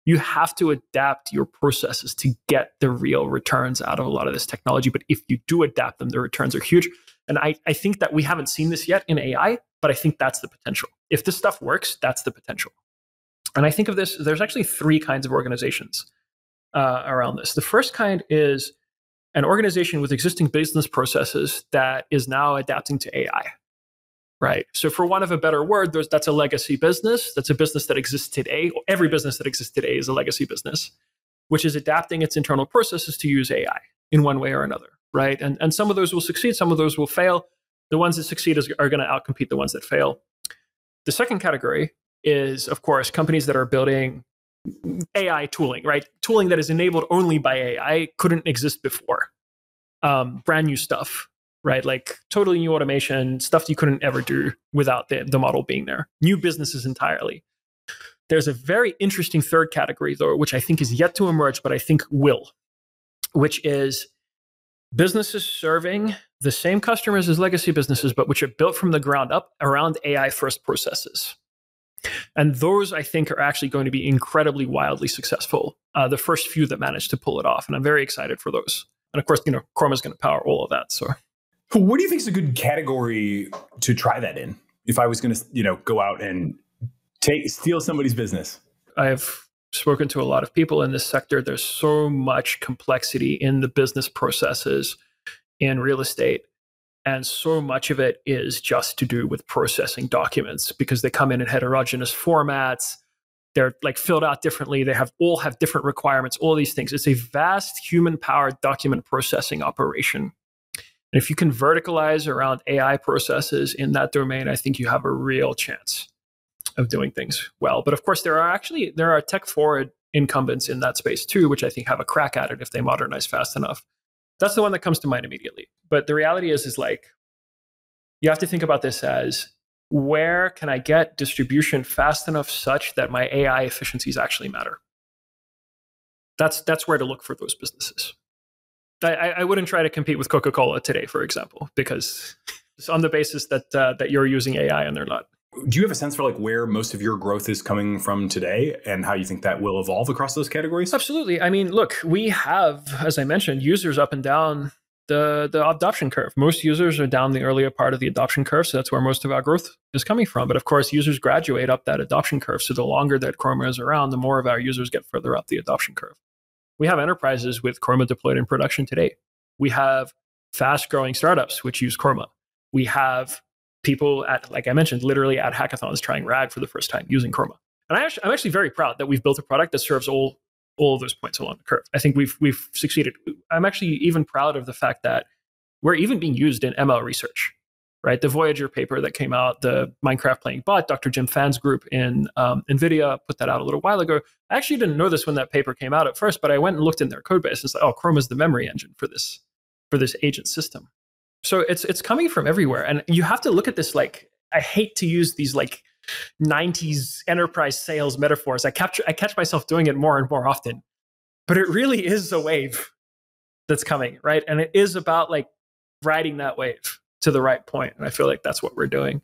you have to adapt your processes to get the real returns out of a lot of this technology. But if you do adapt them, the returns are huge. And I, I think that we haven't seen this yet in AI, but I think that's the potential. If this stuff works, that's the potential. And I think of this, there's actually three kinds of organizations uh, around this. The first kind is an organization with existing business processes that is now adapting to AI right? So, for want of a better word, that's a legacy business. That's a business that exists today. Every business that exists today is a legacy business, which is adapting its internal processes to use AI in one way or another, right? And, and some of those will succeed, some of those will fail. The ones that succeed is, are going to outcompete the ones that fail. The second category is, of course, companies that are building AI tooling, right? Tooling that is enabled only by AI couldn't exist before. Um, brand new stuff, right? Like totally new automation, stuff you couldn't ever do without the, the model being there. New businesses entirely. There's a very interesting third category, though, which I think is yet to emerge, but I think will, which is businesses serving the same customers as legacy businesses, but which are built from the ground up around AI first processes. And those, I think, are actually going to be incredibly wildly successful. Uh, the first few that managed to pull it off. And I'm very excited for those. And of course, you know, Chroma is going to power all of that. So what do you think is a good category to try that in? If I was going to, you know, go out and take steal somebody's business, I have spoken to a lot of people in this sector. There's so much complexity in the business processes in real estate. And so much of it is just to do with processing documents because they come in in heterogeneous formats. They're like filled out differently. They have all have different requirements, all these things. It's a vast human powered document processing operation. And if you can verticalize around AI processes in that domain, I think you have a real chance of doing things well. But of course, there are actually there are tech forward incumbents in that space too, which I think have a crack at it if they modernize fast enough. That's the one that comes to mind immediately. But the reality is, is like you have to think about this as where can I get distribution fast enough such that my AI efficiencies actually matter? That's that's where to look for those businesses. I, I wouldn't try to compete with Coca Cola today, for example, because it's on the basis that uh, that you're using AI and they're not do you have a sense for like where most of your growth is coming from today and how you think that will evolve across those categories? Absolutely. I mean look we have as i mentioned users up and down the the adoption curve. Most users are down the earlier part of the adoption curve so that's where most of our growth is coming from. But of course users graduate up that adoption curve so the longer that chroma is around the more of our users get further up the adoption curve. We have enterprises with chroma deployed in production today. We have fast growing startups which use chroma. We have people at, like I mentioned, literally at hackathons trying RAG for the first time using Chroma. And I I'm actually very proud that we've built a product that serves all all those points along the curve. I think we've we've succeeded. I'm actually even proud of the fact that we're even being used in ML research. Right, the Voyager paper that came out, the Minecraft playing bot, Dr. Jim Fan's group in um, NVIDIA put that out a little while ago. I actually didn't know this when that paper came out at first, but I went and looked in their code base and said, oh, Chroma is the memory engine for this for this agent system. So it's it's coming from everywhere, and you have to look at this like I hate to use these like 90s enterprise sales metaphors. I capture I catch myself doing it more and more often. But it really is a wave that's coming, right? And it is about like riding that wave to the right point. And I feel like that's what we're doing.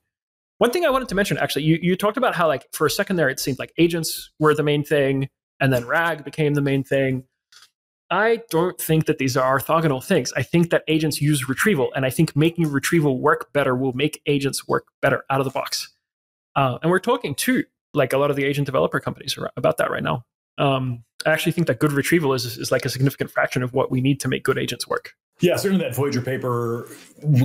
One thing I wanted to mention, actually, you, you talked about how like for a second there it seemed like agents were the main thing, and then RAG became the main thing. I don't think that these are orthogonal things. I think that agents use retrieval, and I think making retrieval work better will make agents work better out of the box. Uh, and we're talking to like a lot of the agent developer companies about that right now. Um, I actually think that good retrieval is, is like a significant fraction of what we need to make good agents work. Yeah, certainly that Voyager paper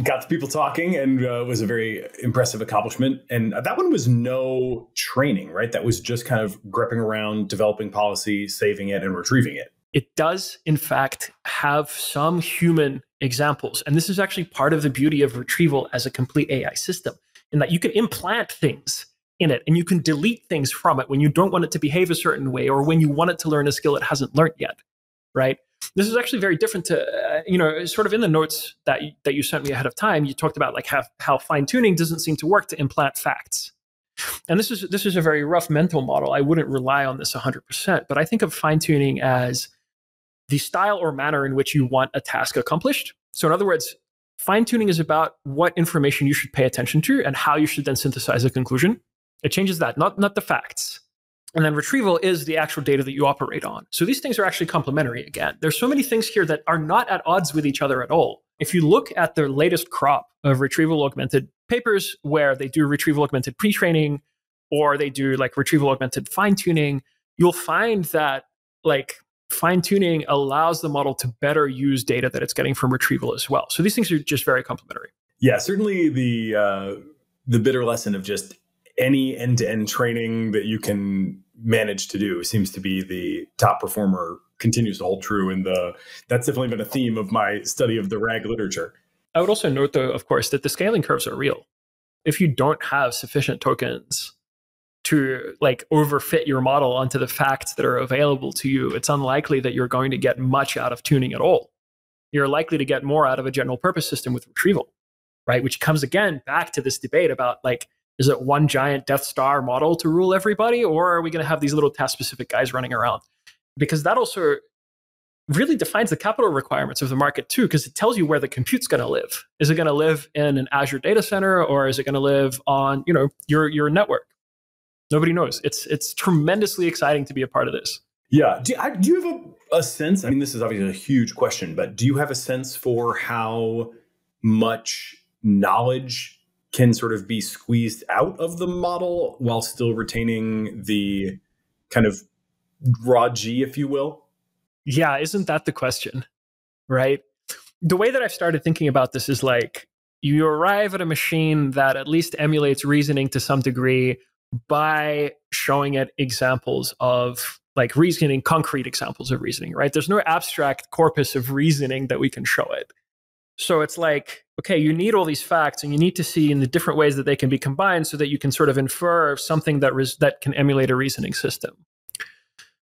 got people talking and uh, was a very impressive accomplishment. And that one was no training, right? That was just kind of gripping around, developing policy, saving it, and retrieving it it does, in fact, have some human examples. And this is actually part of the beauty of retrieval as a complete AI system, in that you can implant things in it and you can delete things from it when you don't want it to behave a certain way or when you want it to learn a skill it hasn't learned yet, right? This is actually very different to, uh, you know, sort of in the notes that that you sent me ahead of time, you talked about like how, how fine tuning doesn't seem to work to implant facts. And this is this is a very rough mental model. I wouldn't rely on this 100%, but I think of fine tuning as the style or manner in which you want a task accomplished. So, in other words, fine tuning is about what information you should pay attention to and how you should then synthesize a conclusion. It changes that, not, not the facts. And then retrieval is the actual data that you operate on. So these things are actually complementary again. There's so many things here that are not at odds with each other at all. If you look at the latest crop of retrieval augmented papers where they do retrieval augmented pre training or they do like retrieval augmented fine tuning, you'll find that like fine tuning allows the model to better use data that it's getting from retrieval as well. So these things are just very complementary. Yeah, certainly the uh, the bitter lesson of just any end to end training that you can manage to do seems to be the top performer continues to hold true and the that's definitely been a theme of my study of the rag literature i would also note though of course that the scaling curves are real if you don't have sufficient tokens to like overfit your model onto the facts that are available to you, it's unlikely that you're going to get much out of tuning at all. You're likely to get more out of a general purpose system with retrieval, right? Which comes again back to this debate about like, is it one giant Death Star model to rule everybody, or are we going to have these little task specific guys running around? Because that also really defines the capital requirements of the market too, because it tells you where the compute's going to live. Is it going to live in an Azure data center, or is it going to live on you know your your network? Nobody knows. It's it's tremendously exciting to be a part of this. Yeah. Do, I, do you have a, a sense? I mean, this is obviously a huge question, but do you have a sense for how much knowledge can sort of be squeezed out of the model while still retaining the kind of raw G, if you will? Yeah, isn't that the question? Right? The way that I've started thinking about this is like you arrive at a machine that at least emulates reasoning to some degree by showing it examples of like reasoning, concrete examples of reasoning, right? There's no abstract corpus of reasoning that we can show it. So it's like, okay, you need all these facts and you need to see in the different ways that they can be combined so that you can sort of infer something that res- that can emulate a reasoning system.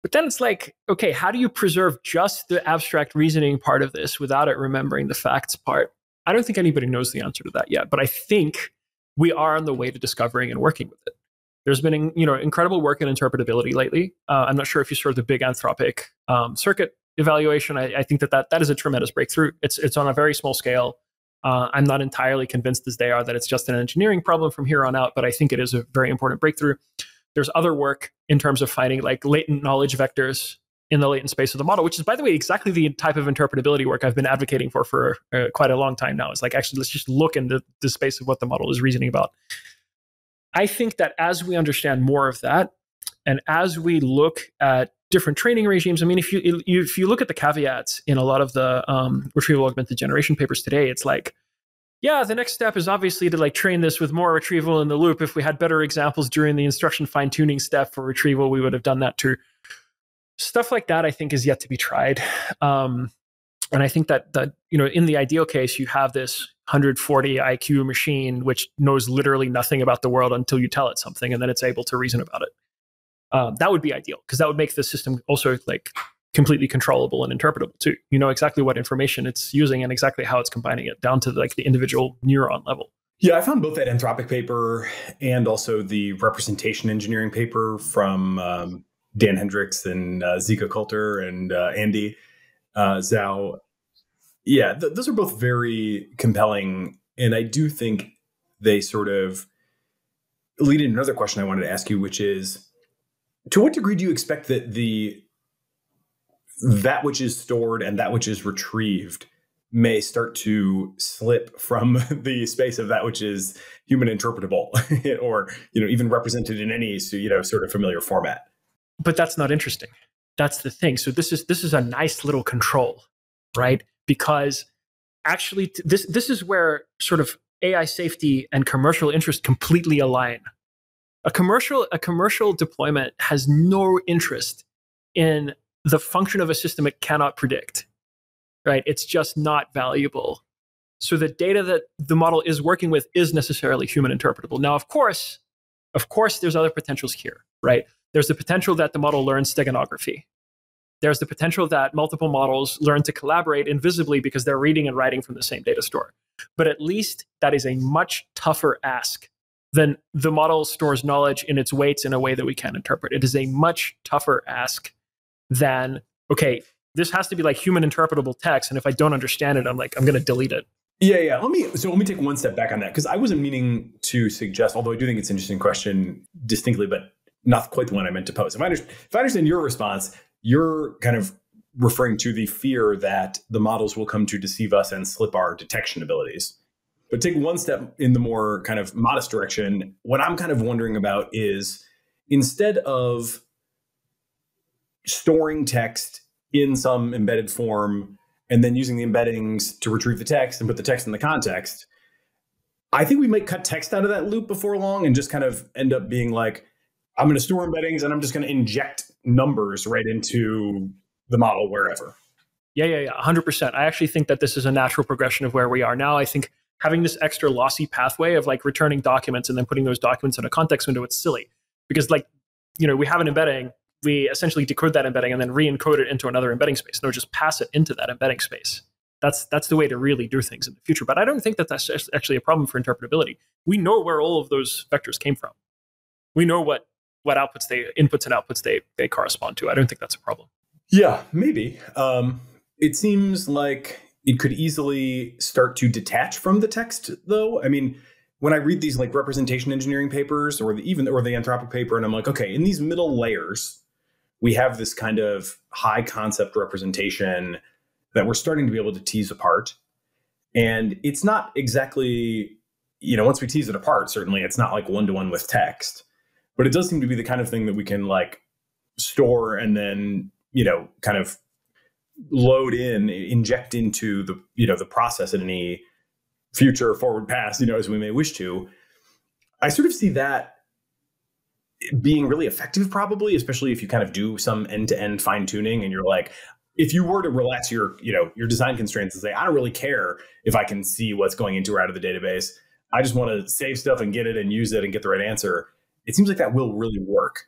But then it's like, okay, how do you preserve just the abstract reasoning part of this without it remembering the facts part? I don't think anybody knows the answer to that yet, but I think we are on the way to discovering and working with it. There's been you know incredible work in interpretability lately. Uh, I'm not sure if you saw the big Anthropic um, circuit evaluation. I, I, think that, that that is a tremendous breakthrough. It's it's on a very small scale. Uh, I'm not entirely convinced as they are that it's just an engineering problem from here on out, but I think it is a very important breakthrough. There's other work in terms of finding like latent knowledge vectors in the latent space of the model, which is, by the way, exactly the type of interpretability work I've been advocating for for uh, quite a long time now. It's like actually let's just look in the, the space of what the model is reasoning about. I think that as we understand more of that, and as we look at different training regimes, I mean, if you if you look at the caveats in a lot of the um, retrieval augmented generation papers today, it's like, yeah, the next step is obviously to like train this with more retrieval in the loop. If we had better examples during the instruction fine tuning step for retrieval, we would have done that too. Stuff like that, I think, is yet to be tried. Um, and I think that that you know, in the ideal case, you have this 140 IQ machine, which knows literally nothing about the world until you tell it something, and then it's able to reason about it. Um, that would be ideal because that would make the system also like completely controllable and interpretable too. You know exactly what information it's using and exactly how it's combining it down to like the individual neuron level. Yeah, I found both that Anthropic paper and also the representation engineering paper from um, Dan Hendrycks and uh, Zico Kolter and uh, Andy uh, Zou yeah, th- those are both very compelling. And I do think they sort of lead into another question I wanted to ask you, which is to what degree do you expect that the that which is stored and that which is retrieved may start to slip from the space of that which is human interpretable or you know even represented in any you know sort of familiar format but that's not interesting that's the thing so this is this is a nice little control right because actually this this is where sort of AI safety and commercial interest completely align. A commercial a commercial deployment has no interest in the function of a system it cannot predict. Right? It's just not valuable. So the data that the model is working with is necessarily human interpretable. Now, of course, of course, there's other potentials here, right? There's the potential that the model learns steganography, there's the potential that multiple models learn to collaborate invisibly because they're reading and writing from the same data store. But at least that is a much tougher ask than the model stores knowledge in its weights in a way that we can interpret. It is a much tougher ask than, okay, this has to be like human interpretable text. And if I don't understand it, I'm like, I'm going to delete it. Yeah, yeah. Let me so let me take one step back on that because I wasn't meaning to suggest, although I do think it's an interesting question distinctly, but not quite the one I meant to pose. If I, understand, if I understand your response, you're kind of referring to the fear that the models will come to deceive us and slip our detection abilities. But take one step in the more kind of modest direction. What I'm kind of wondering about is instead of storing text in some embedded form and then using the embeddings to retrieve the text and put the text in the context, I think we might cut text out of that loop before long and just kind of end up being like, I'm going to store embeddings and I'm just going to inject numbers right into the model wherever. Yeah, yeah, yeah, 100%. I actually think that this is a natural progression of where we are now. I think having this extra lossy pathway of like returning documents and then putting those documents in a context window, it's silly because like, you know, we have an embedding, we essentially decode that embedding and then re-encode it into another embedding space. No, just pass it into that embedding space. That's that's the way to really do things in the future. But I don't think that that's actually a problem for interpretability. We know where all of those vectors came from. We know what what outputs they inputs and outputs they they correspond to. I don't think that's a problem. Yeah, maybe. Um, it seems like it could easily start to detach from the text, though. I mean, when I read these like representation engineering papers, or the, even or the Anthropic paper, and I'm like, okay, in these middle layers, we have this kind of high concept representation that we're starting to be able to tease apart, and it's not exactly, you know, once we tease it apart, certainly it's not like one to one with text but it does seem to be the kind of thing that we can like store and then you know kind of load in inject into the you know the process in any future forward past you know as we may wish to. I sort of see that being really effective probably especially if you kind of do some end-to-end fine tuning and you're like if you were to relax your you know your design constraints and say i don't really care if i can see what's going into or out of the database. I just want to save stuff and get it and use it and get the right answer it seems like that will really work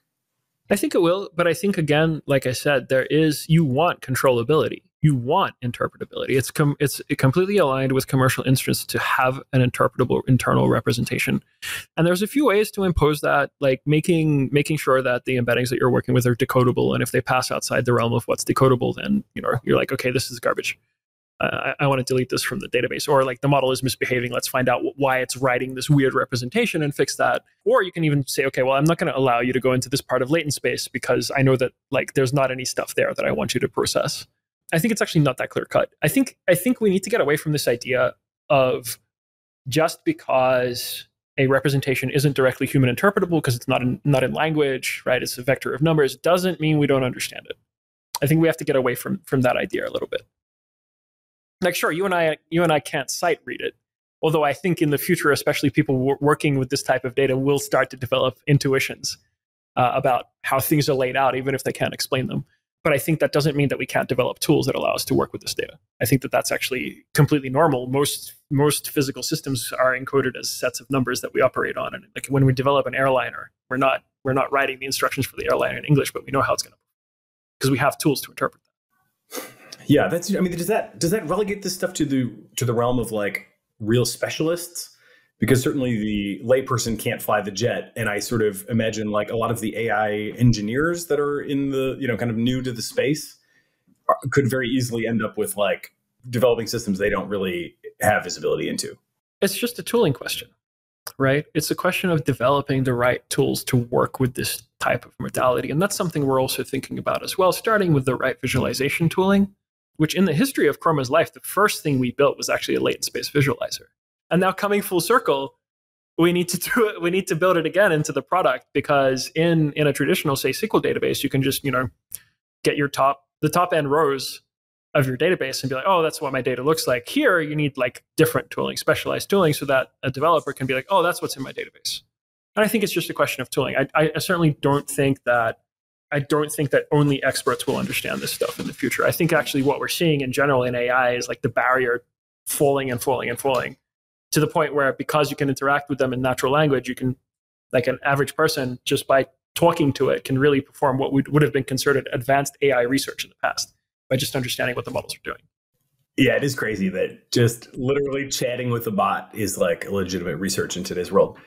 I think it will, but I think again, like I said, there is you want controllability, you want interpretability. It's com- it's completely aligned with commercial instance to have an interpretable internal representation, and there's a few ways to impose that, like making making sure that the embeddings that you're working with are decodable, and if they pass outside the realm of what's decodable, then you know you're like, okay, this is garbage. I, I want to delete this from the database, or like the model is misbehaving. Let's find out why it's writing this weird representation and fix that. Or you can even say, okay, well, I'm not going to allow you to go into this part of latent space because I know that like there's not any stuff there that I want you to process. I think it's actually not that clear cut. I think I think we need to get away from this idea of just because a representation isn't directly human interpretable because it's not in, not in language, right? It's a vector of numbers doesn't mean we don't understand it. I think we have to get away from from that idea a little bit like sure you and i you and i can't sight read it although i think in the future especially people w- working with this type of data will start to develop intuitions uh, about how things are laid out even if they can't explain them. But i think that doesn't mean that we can't develop tools that allow us to work with this data. I think that that's actually completely normal. Most most physical systems are encoded as sets of numbers that we operate on. And like when we develop an airliner we're not we're not writing the instructions for the airliner in english but we know how it's going to work. because we have tools to interpret yeah, that's. I mean, does that does that relegate this stuff to the to the realm of like real specialists? Because certainly the layperson can't fly the jet, and I sort of imagine like a lot of the AI engineers that are in the you know kind of new to the space are, could very easily end up with like developing systems they don't really have visibility into. It's just a tooling question, right? It's a question of developing the right tools to work with this type of modality. And that's something we're also thinking about as well, starting with the right visualization tooling which in the history of Chroma's life, the first thing we built was actually a latent space visualizer. And now coming full circle, we need to do it, we need to build it again into the product because in in a traditional, say, SQL database, you can just, you know, get your top the top end rows of your database and be like, oh, that's what my data looks like. Here, you need like different tooling, specialized tooling, so that a developer can be like, oh, that's what's in my database. And I think it's just a question of tooling. I, I certainly don't think that I don't think that only experts will understand this stuff in the future. I think actually what we're seeing in general in AI is like the barrier falling and falling and falling to the point where because you can interact with them in natural language, you can, like an average person, just by talking to it, can really perform what would, would have been considered advanced AI research in the past by just understanding what the models are doing. Yeah, it is crazy that just literally chatting with a bot is like legitimate research in today's world.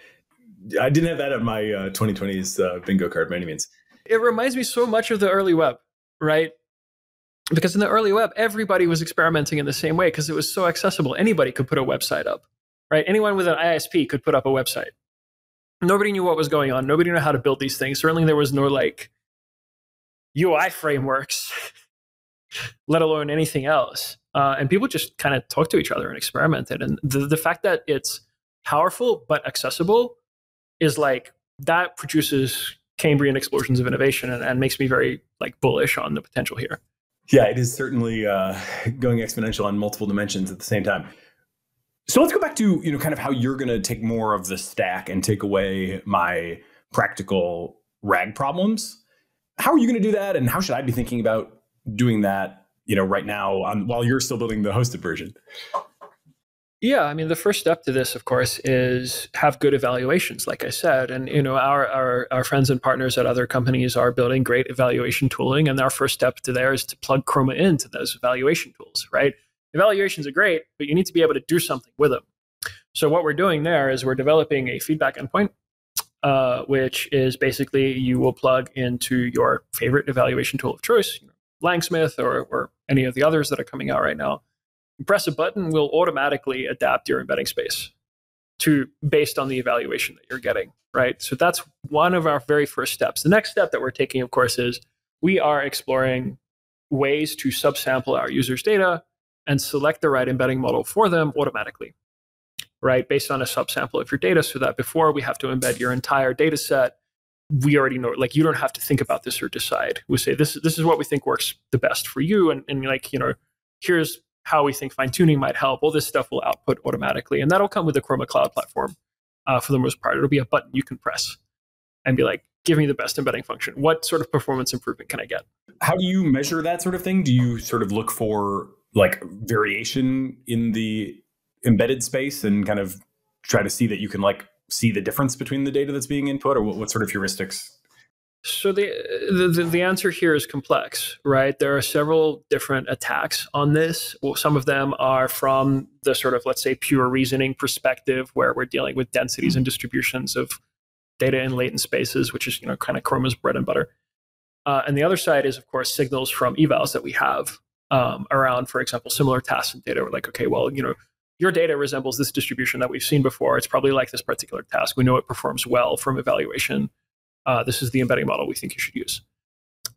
I didn't have that on my uh, 2020s uh, bingo card by any means it reminds me so much of the early web, right? Because in the early web, everybody was experimenting in the same way because it was so accessible. Anybody could put a website up, right? Anyone with an ISP could put up a website. Nobody knew what was going on. Nobody knew how to build these things. Certainly, there was no like UI frameworks, let alone anything else. Uh, and people just kind of talked to each other and experimented. And the, the fact that it's powerful but accessible is like that produces Cambrian explosions of innovation and, and makes me very like bullish on the potential here. Yeah, it is certainly uh, going exponential on multiple dimensions at the same time. So let's go back to you know kind of how you're going to take more of the stack and take away my practical RAG problems. How are you going to do that, and how should I be thinking about doing that? You know, right now on, while you're still building the hosted version. Yeah, I mean, the first step to this, of course, is have good evaluations, like I said. And, you know, our, our, our friends and partners at other companies are building great evaluation tooling. And our first step to there is to plug Chroma into those evaluation tools, right? Evaluations are great, but you need to be able to do something with them. So, what we're doing there is we're developing a feedback endpoint, uh, which is basically you will plug into your favorite evaluation tool of choice, you know, LangSmith or, or any of the others that are coming out right now press a button will automatically adapt your embedding space to based on the evaluation that you're getting, right? So that's one of our very first steps. The next step that we're taking, of course, is we are exploring ways to subsample our users' data and select the right embedding model for them automatically, right? Based on a subsample of your data, so that before we have to embed your entire data set, we already know like you don't have to think about this or decide we say this this is what we think works the best for you and, and like you know here's how we think fine tuning might help all this stuff will output automatically and that'll come with the chroma cloud platform uh, for the most part. It'll be a button you can press and be like give me the best embedding function. What sort of performance improvement can i get? How do you measure that sort of thing? Do you sort of look for like variation in the embedded space and kind of try to see that you can like see the difference between the data that's being input, or what, what sort of heuristics? So the, the the answer here is complex, right? There are several different attacks on this. Well, some of them are from the sort of let's say pure reasoning perspective, where we're dealing with densities and distributions of data in latent spaces, which is you know kind of Chroma's bread and butter. Uh, and the other side is, of course, signals from evals that we have um, around, for example, similar tasks and data. We're like, okay, well, you know, your data resembles this distribution that we've seen before. It's probably like this particular task. We know it performs well from evaluation. Uh, this is the embedding model we think you should use.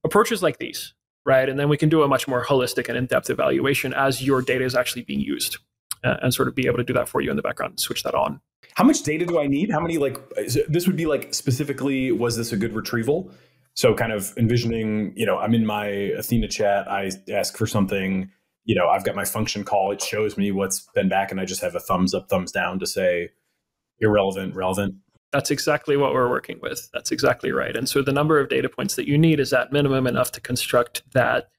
Approaches like these, right? And then we can do a much more holistic and in depth evaluation as your data is actually being used uh, and sort of be able to do that for you in the background switch that on. How much data do I need? How many, like, this would be like specifically, was this a good retrieval? So, kind of envisioning, you know, I'm in my Athena chat, I ask for something you know, I've got my function call. It shows me what's been back, and I just have a thumbs up, thumbs down to say irrelevant, relevant. That's exactly what we're working with. That's exactly right. And so the number of data points that you need is at minimum enough to construct that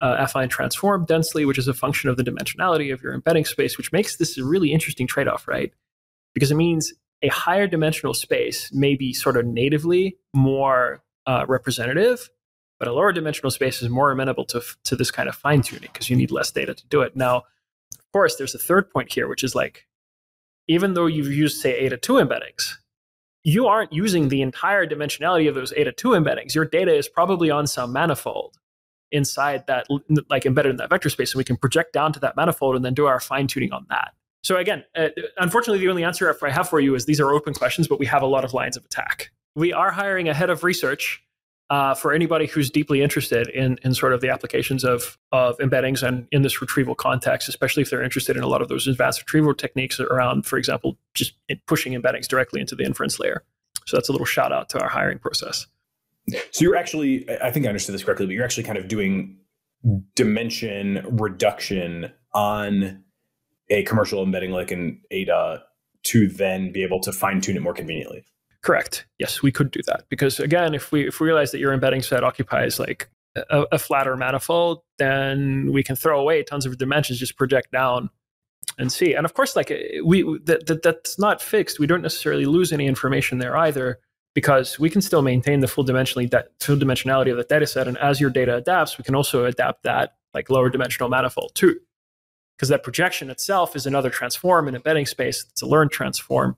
uh, affine transform densely, which is a function of the dimensionality of your embedding space, which makes this a really interesting trade off, right? Because it means a higher dimensional space may be sort of natively more uh, representative but a lower dimensional space is more amenable to, to this kind of fine tuning because you need less data to do it. Now, of course, there's a third point here, which is like, even though you've used, say, Ada 2 embeddings, you aren't using the entire dimensionality of those Ada 2 embeddings. Your data is probably on some manifold inside that, like embedded in that vector space. And we can project down to that manifold and then do our fine tuning on that. So, again, uh, unfortunately, the only answer I have for you is these are open questions, but we have a lot of lines of attack. We are hiring a head of research uh, for anybody who's deeply interested in, in sort of the applications of, of embeddings and in this retrieval context, especially if they're interested in a lot of those advanced retrieval techniques around, for example, just pushing embeddings directly into the inference layer. So that's a little shout out to our hiring process. So you're actually, I think I understood this correctly, but you're actually kind of doing dimension reduction on a commercial embedding like an ADA to then be able to fine tune it more conveniently. Correct. Yes, we could do that because again, if we if we realize that your embedding set occupies like a, a flatter manifold, then we can throw away tons of dimensions, just project down and see. And of course, like eh, we that, that that's not fixed. We don't necessarily lose any information there either because we can still maintain the full dimensionally that full dimensionality of the data set. And as your data adapts, we can also adapt that like lower dimensional manifold too. Because that projection itself is another transform in embedding space. It's a learned transform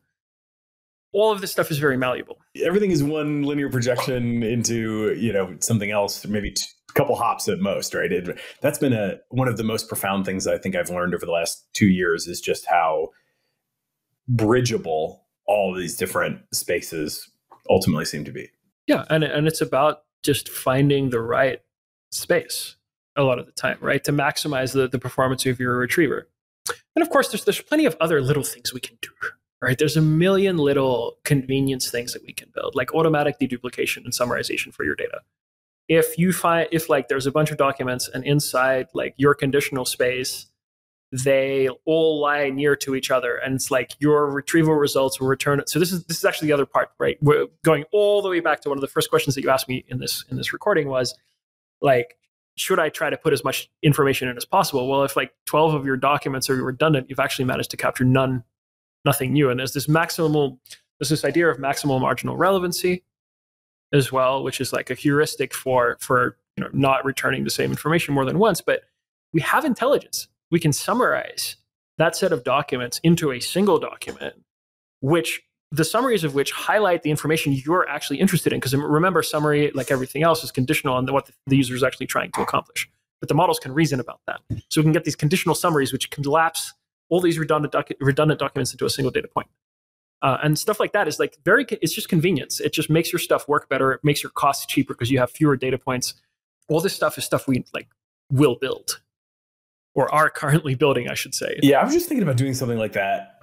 all of this stuff is very malleable. Everything is one linear projection into you know something else, maybe a couple hops at most, right? It, that's been a one of the most profound things I think I've learned over the last two years is just how bridgeable all these different spaces ultimately seem to be. Yeah, and and it's about just finding the right space a lot of the time, right? To maximize the, the performance of your retriever. And of course, there's there's plenty of other little things we can do, right? There's a million little convenience things that we can build, like automatic deduplication and summarization for your data. If you find, if like there's a bunch of documents and inside like your conditional space, they all lie near to each other and it's like your retrieval results will return it. So this is, this is actually the other part, right? We're going all the way back to one of the first questions that you asked me in this, in this recording was like, should I try to put as much information in as possible? Well, if like 12 of your documents are redundant, you've actually managed to capture none nothing new. And there's this maximal, there's this idea of maximal marginal relevancy as well, which is like a heuristic for for you know not returning the same information more than once. But we have intelligence. We can summarize that set of documents into a single document, which the summaries of which highlight the information you're actually interested in. Because remember, summary, like everything else, is conditional on what the user is actually trying to accomplish. But the models can reason about that. So we can get these conditional summaries, which collapse all these redundant, docu- redundant documents into a single data point. Uh, and stuff like that is like very it's just convenience. It just makes your stuff work better. It makes your costs cheaper because you have fewer data points. All this stuff is stuff we like will build. Or are currently building i should say. Yeah i was just thinking about doing something like that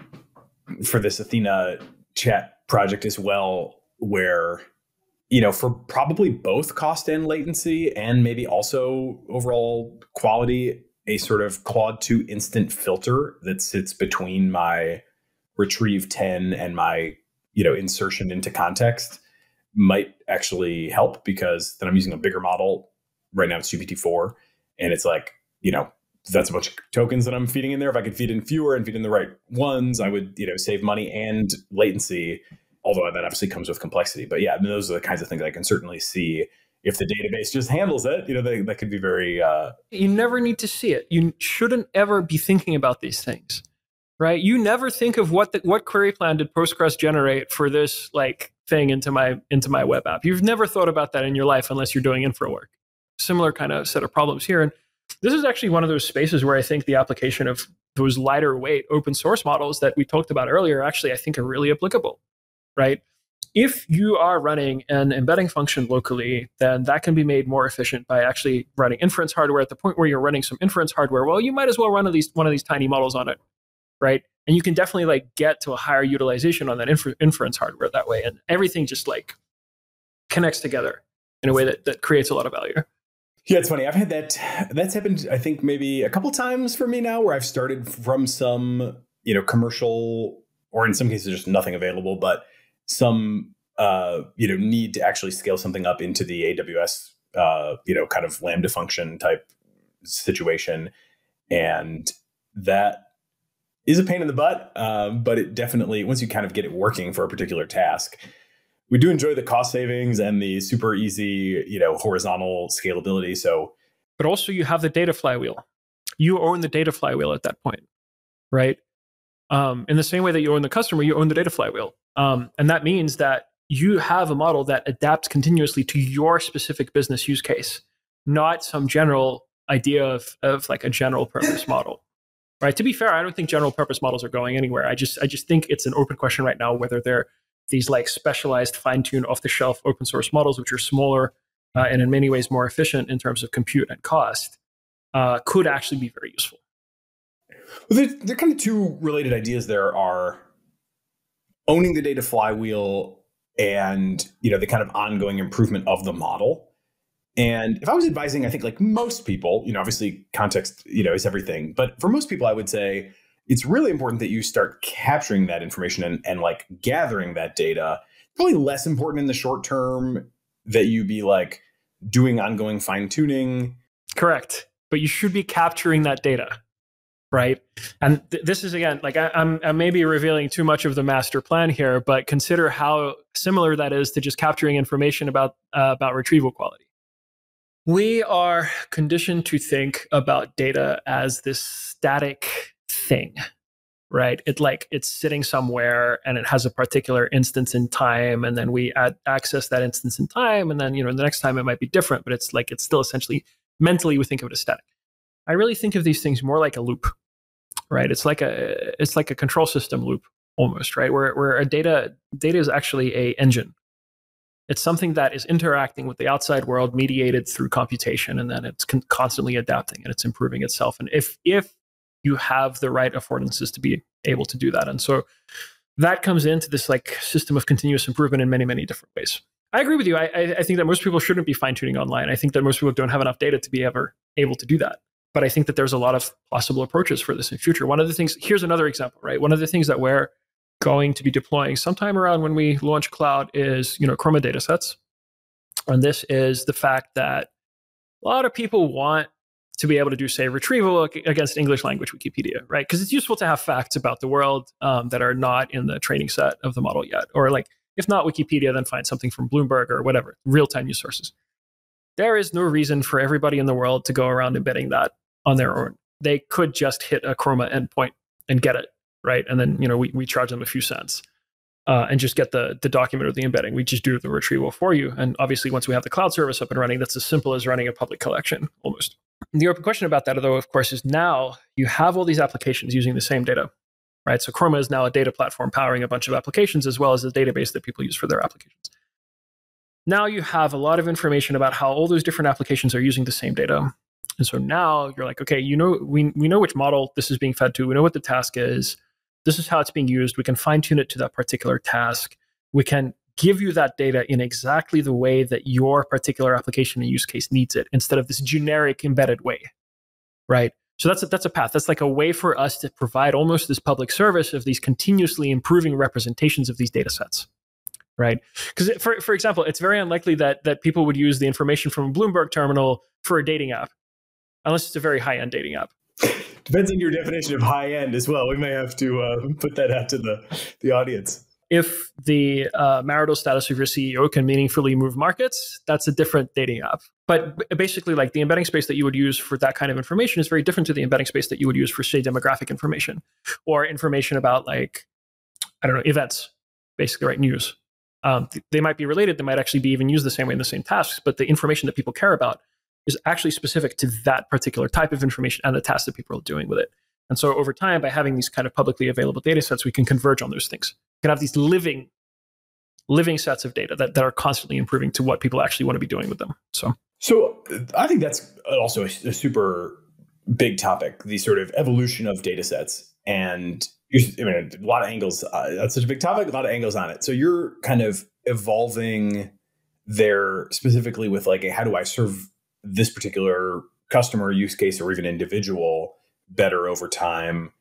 for this athena chat project as well where you know, for probably both cost and latency, and maybe also overall quality, a sort of Claude 2 instant filter that sits between my retrieve 10 and my, you know, insertion into context might actually help because then I'm using a bigger model. Right now it's GPT-4 and it's like, you know, that's a bunch of tokens that I'm feeding in there. If I could feed in fewer and feed in the right ones, I would, you know, save money and latency. Although that obviously comes with complexity. But yeah, those are the kinds of things I can certainly see if the database just handles it. You know, they, that could be very. Uh... You never need to see it. You shouldn't ever be thinking about these things, right? You never think of what the, what query plan did Postgres generate for this like thing into my into my web app. You've never thought about that in your life unless you're doing infra work. Similar kind of set of problems here and this is actually one of those spaces where I think the application of those lighter weight open source models that we talked about earlier actually I think are really applicable, right? If you are running an embedding function locally, then that can be made more efficient by actually running inference hardware at the point where you're running some inference hardware. Well, you might as well run at least one of these tiny models on it, right? And you can definitely like get to a higher utilization on that infer- inference hardware that way, and everything just like connects together in a way that that creates a lot of value. Yeah, it's funny. I've had that. That's happened. I think maybe a couple times for me now, where I've started from some, you know, commercial, or in some cases just nothing available, but some, uh, you know, need to actually scale something up into the AWS, uh, you know, kind of lambda function type situation, and that is a pain in the butt. Um, but it definitely once you kind of get it working for a particular task, we do enjoy the cost savings and the super easy, you know, horizontal scalability. So, but also you have the data flywheel. You own the data flywheel at that point, right? Um, in the same way that you own the customer, you own the data flywheel, um, and that means that you have a model that adapts continuously to your specific business use case, not some general idea of of like a general purpose model. Right. To be fair, I don't think general purpose models are going anywhere. I just I just think it's an open question right now whether they're these like specialized, fine-tuned, off-the-shelf open source models, which are smaller uh, and in many ways more efficient in terms of compute and cost, uh, could actually be very useful. Well, there, there are kind of two related ideas. There are owning the data flywheel and you know the kind of ongoing improvement of the model. And if I was advising, I think like most people, you know, obviously context, you know, is everything. But for most people, I would say it's really important that you start capturing that information and, and like gathering that data. Probably less important in the short term that you be like doing ongoing fine tuning. Correct. But you should be capturing that data, right? And th- this is again, like I, am I revealing too much of the master plan here, but consider how similar that is to just capturing information about uh, about retrieval quality. We are conditioned to think about data as this static thing right it like it's sitting somewhere and it has a particular instance in time and then we add, access that instance in time and then you know the next time it might be different but it's like it's still essentially mentally we think of it as static i really think of these things more like a loop right it's like a it's like a control system loop almost right where, where a data data is actually a engine it's something that is interacting with the outside world mediated through computation and then it's con- constantly adapting and it's improving itself and if if you have the right affordances to be able to do that. And so that comes into this like system of continuous improvement in many, many different ways. I agree with you. I, I think that most people shouldn't be fine tuning online. I think that most people don't have enough data to be ever able to do that. But I think that there's a lot of possible approaches for this in future. One of the things, here's another example, right? One of the things that we're going to be deploying sometime around when we launch cloud is, you know, Chroma datasets. And this is the fact that a lot of people want to be able to do, say, retrieval against English language Wikipedia, right? Because it's useful to have facts about the world um, that are not in the training set of the model yet. Or, like, if not Wikipedia, then find something from Bloomberg or whatever, real time news sources. There is no reason for everybody in the world to go around embedding that on their own. They could just hit a Chroma endpoint and get it, right? And then, you know, we, we charge them a few cents. Uh, and just get the, the document or the embedding. We just do the retrieval for you. And obviously, once we have the cloud service up and running, that's as simple as running a public collection almost. The open question about that, though, of course, is now you have all these applications using the same data, right? So Chroma is now a data platform powering a bunch of applications as well as a database that people use for their applications. Now you have a lot of information about how all those different applications are using the same data. And so now you're like, okay, you know, we, we know which model this is being fed to. We know what the task is. This is how it's being used. We can fine tune it to that particular task. We can give you that data in exactly the way that your particular application and use case needs it instead of this generic embedded way right so that's a, that's a path that's like a way for us to provide almost this public service of these continuously improving representations of these data sets right because for, for example it's very unlikely that that people would use the information from a bloomberg terminal for a dating app unless it's a very high end dating app depends on your definition of high end as well we may have to uh, put that out to the the audience if the uh, marital status of your CEO can meaningfully move markets, that's a different dating app. But basically, like the embedding space that you would use for that kind of information is very different to the embedding space that you would use for, say, demographic information or information about, like, I don't know, events, basically, right? News. Um, they might be related. They might actually be even used the same way in the same tasks, but the information that people care about is actually specific to that particular type of information and the task that people are doing with it. And so over time, by having these kind of publicly available data sets, we can converge on those things can have these living living sets of data that, that are constantly improving to what people actually want to be doing with them so so i think that's also a, a super big topic the sort of evolution of data sets and I mean, a lot of angles. Uh, that's such a big topic. A lot of angles on it. So you're kind of evolving there specifically with like, a, how do I serve this particular customer use case or even individual better over time,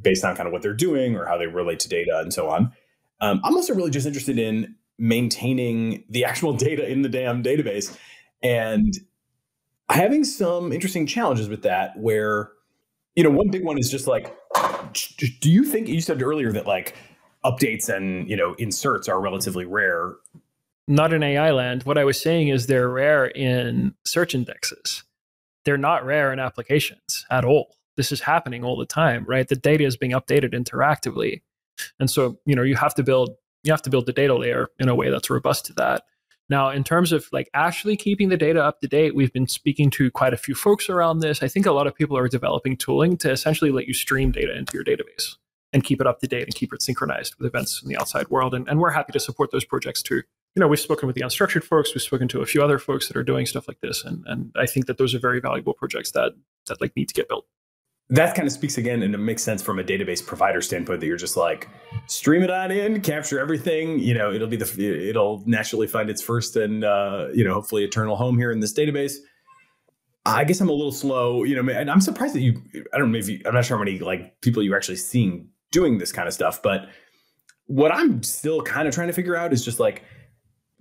based on kind of what they're doing or how they relate to data and so on. Um, I'm also really just interested in maintaining the actual data in the damn database and having some interesting challenges with that where you know one big one is just like do you think you said earlier that like updates and you know inserts are relatively rare not in ai land what i was saying is they're rare in search indexes they're not rare in applications at all this is happening all the time right the data is being updated interactively and so, you know, you have to build you have to build the data layer in a way that's robust to that. Now, in terms of like actually keeping the data up to date, we've been speaking to quite a few folks around this. I think a lot of people are developing tooling to essentially let you stream data into your database and keep it up to date and keep it synchronized with events in the outside world. And, and we're happy to support those projects too. You know, we've spoken with the unstructured folks, we've spoken to a few other folks that are doing stuff like this. And, and I think that those are very valuable projects that that like need to get built that kind of speaks again and it makes sense from a database provider standpoint that you're just like stream it on in capture everything you know it'll be the it'll naturally find its first and uh, you know hopefully eternal home here in this database i guess i'm a little slow you know and i'm surprised that you i don't know if you i'm not sure how many like people you're actually seeing doing this kind of stuff but what i'm still kind of trying to figure out is just like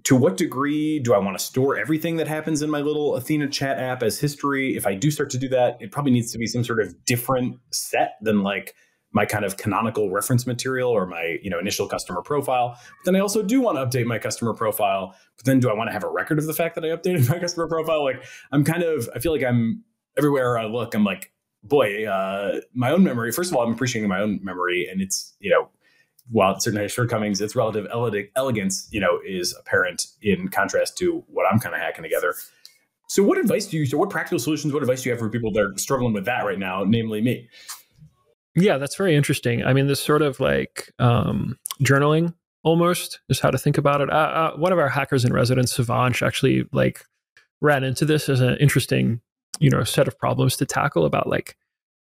to what degree do I want to store everything that happens in my little Athena chat app as history? If I do start to do that, it probably needs to be some sort of different set than like my kind of canonical reference material or my you know initial customer profile. But then I also do want to update my customer profile. But then do I want to have a record of the fact that I updated my customer profile? Like I'm kind of I feel like I'm everywhere I look. I'm like boy, uh, my own memory. First of all, I'm appreciating my own memory, and it's you know while it certainly has shortcomings, its relative elegance, you know, is apparent in contrast to what I'm kind of hacking together. So, what advice do you? So, what practical solutions? What advice do you have for people that are struggling with that right now, namely me? Yeah, that's very interesting. I mean, this sort of like um, journaling almost is how to think about it. Uh, uh, one of our hackers in residence, Savanch, actually like ran into this as an interesting, you know, set of problems to tackle about like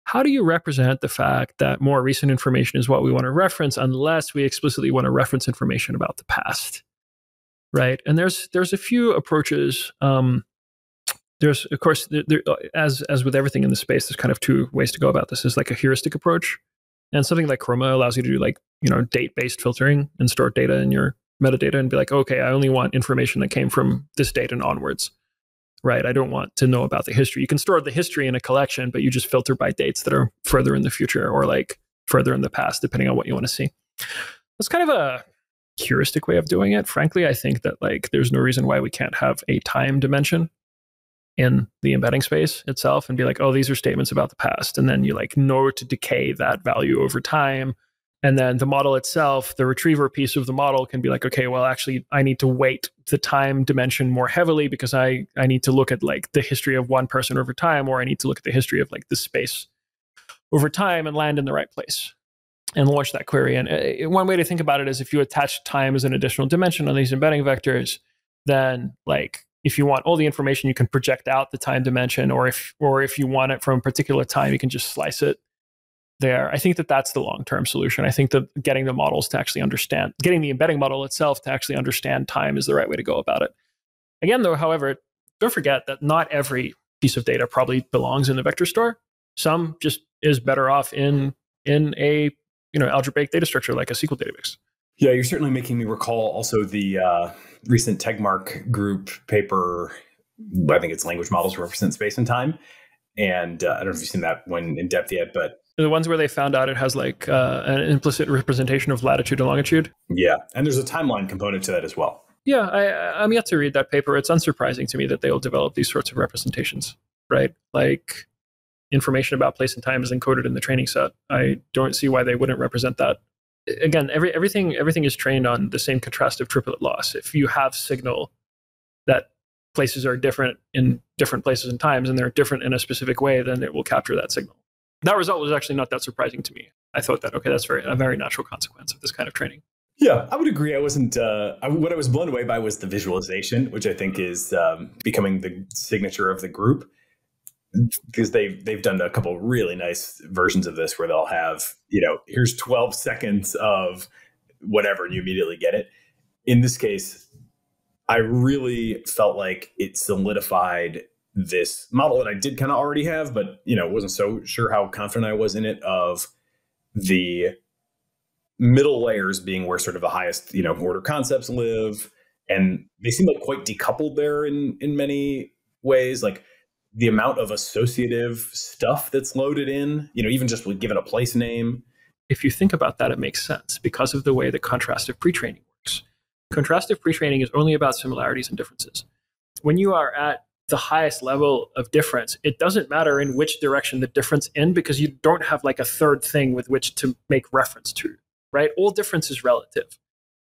how do you represent the fact that more recent information is what we want to reference unless we explicitly want to reference information about the past right? And there's there's a few approaches um, there's of course there, there, as as with everything in the space there's kind of two ways to go about this. Is like a heuristic approach and something like chroma allows you to do like you know date based filtering and store data in your metadata and be like okay i only want information that came from this date and onwards right? I don't want to know about the history. You can store the history in a collection, but you just filter by dates that are further in the future or like further in the past, depending on what you want to see. That's kind of a heuristic way of doing it. Frankly, I think that like there's no reason why we can't have a time dimension in the embedding space itself and be like, oh, these are statements about the past. And then you like know to decay that value over time and then the model itself, the retriever piece of the model can be like, okay, well, actually, I need to weight the time dimension more heavily because I, I need to look at like the history of one person over time, or I need to look at the history of like the space over time and land in the right place and launch that query. And uh, one way to think about it is if you attach time as an additional dimension on these embedding vectors, then like if you want all the information, you can project out the time dimension, or if or if you want it from a particular time, you can just slice it there. I think that that's the long term solution. I think that getting the models to actually understand, getting the embedding model itself to actually understand time is the right way to go about it. Again, though, however, don't forget that not every piece of data probably belongs in the vector store. Some just is better off in in a you know algebraic data structure like a SQL database. Yeah, you're certainly making me recall also the uh, recent Tegmark group paper. I think it's language models represent space and time. And uh, I don't know if you've seen that one in depth yet, but the ones where they found out it has like uh, an implicit representation of latitude and longitude. Yeah, and there's a timeline component to that as well. Yeah, I, I'm yet to read that paper. It's unsurprising to me that they'll develop these sorts of representations, right? Like information about place and time is encoded in the training set. I don't see why they wouldn't represent that. Again, every, everything everything is trained on the same contrastive triplet loss. If you have signal that places are different in different places and times, and they're different in a specific way, then it will capture that signal that result was actually not that surprising to me. I thought that okay, that's very a very natural consequence of this kind of training. Yeah, I would agree. I wasn't. Uh, I, what I was blown away by was the visualization, which I think is um, becoming the signature of the group because they've they've done a couple really nice versions of this where they'll have you know here's 12 seconds of whatever and you immediately get it. In this case, I really felt like it solidified this model that I did kind of already have, but you know, wasn't so sure how confident I was in it of the middle layers being where sort of the highest, you know, order concepts live. And they seem like quite decoupled there in in many ways. Like the amount of associative stuff that's loaded in, you know, even just with given a place name. If you think about that, it makes sense because of the way the contrastive pre-training works. Contrastive pre-training is only about similarities and differences. When you are at the highest level of difference, it doesn't matter in which direction the difference in because you don't have like a third thing with which to make reference to, right? All difference is relative.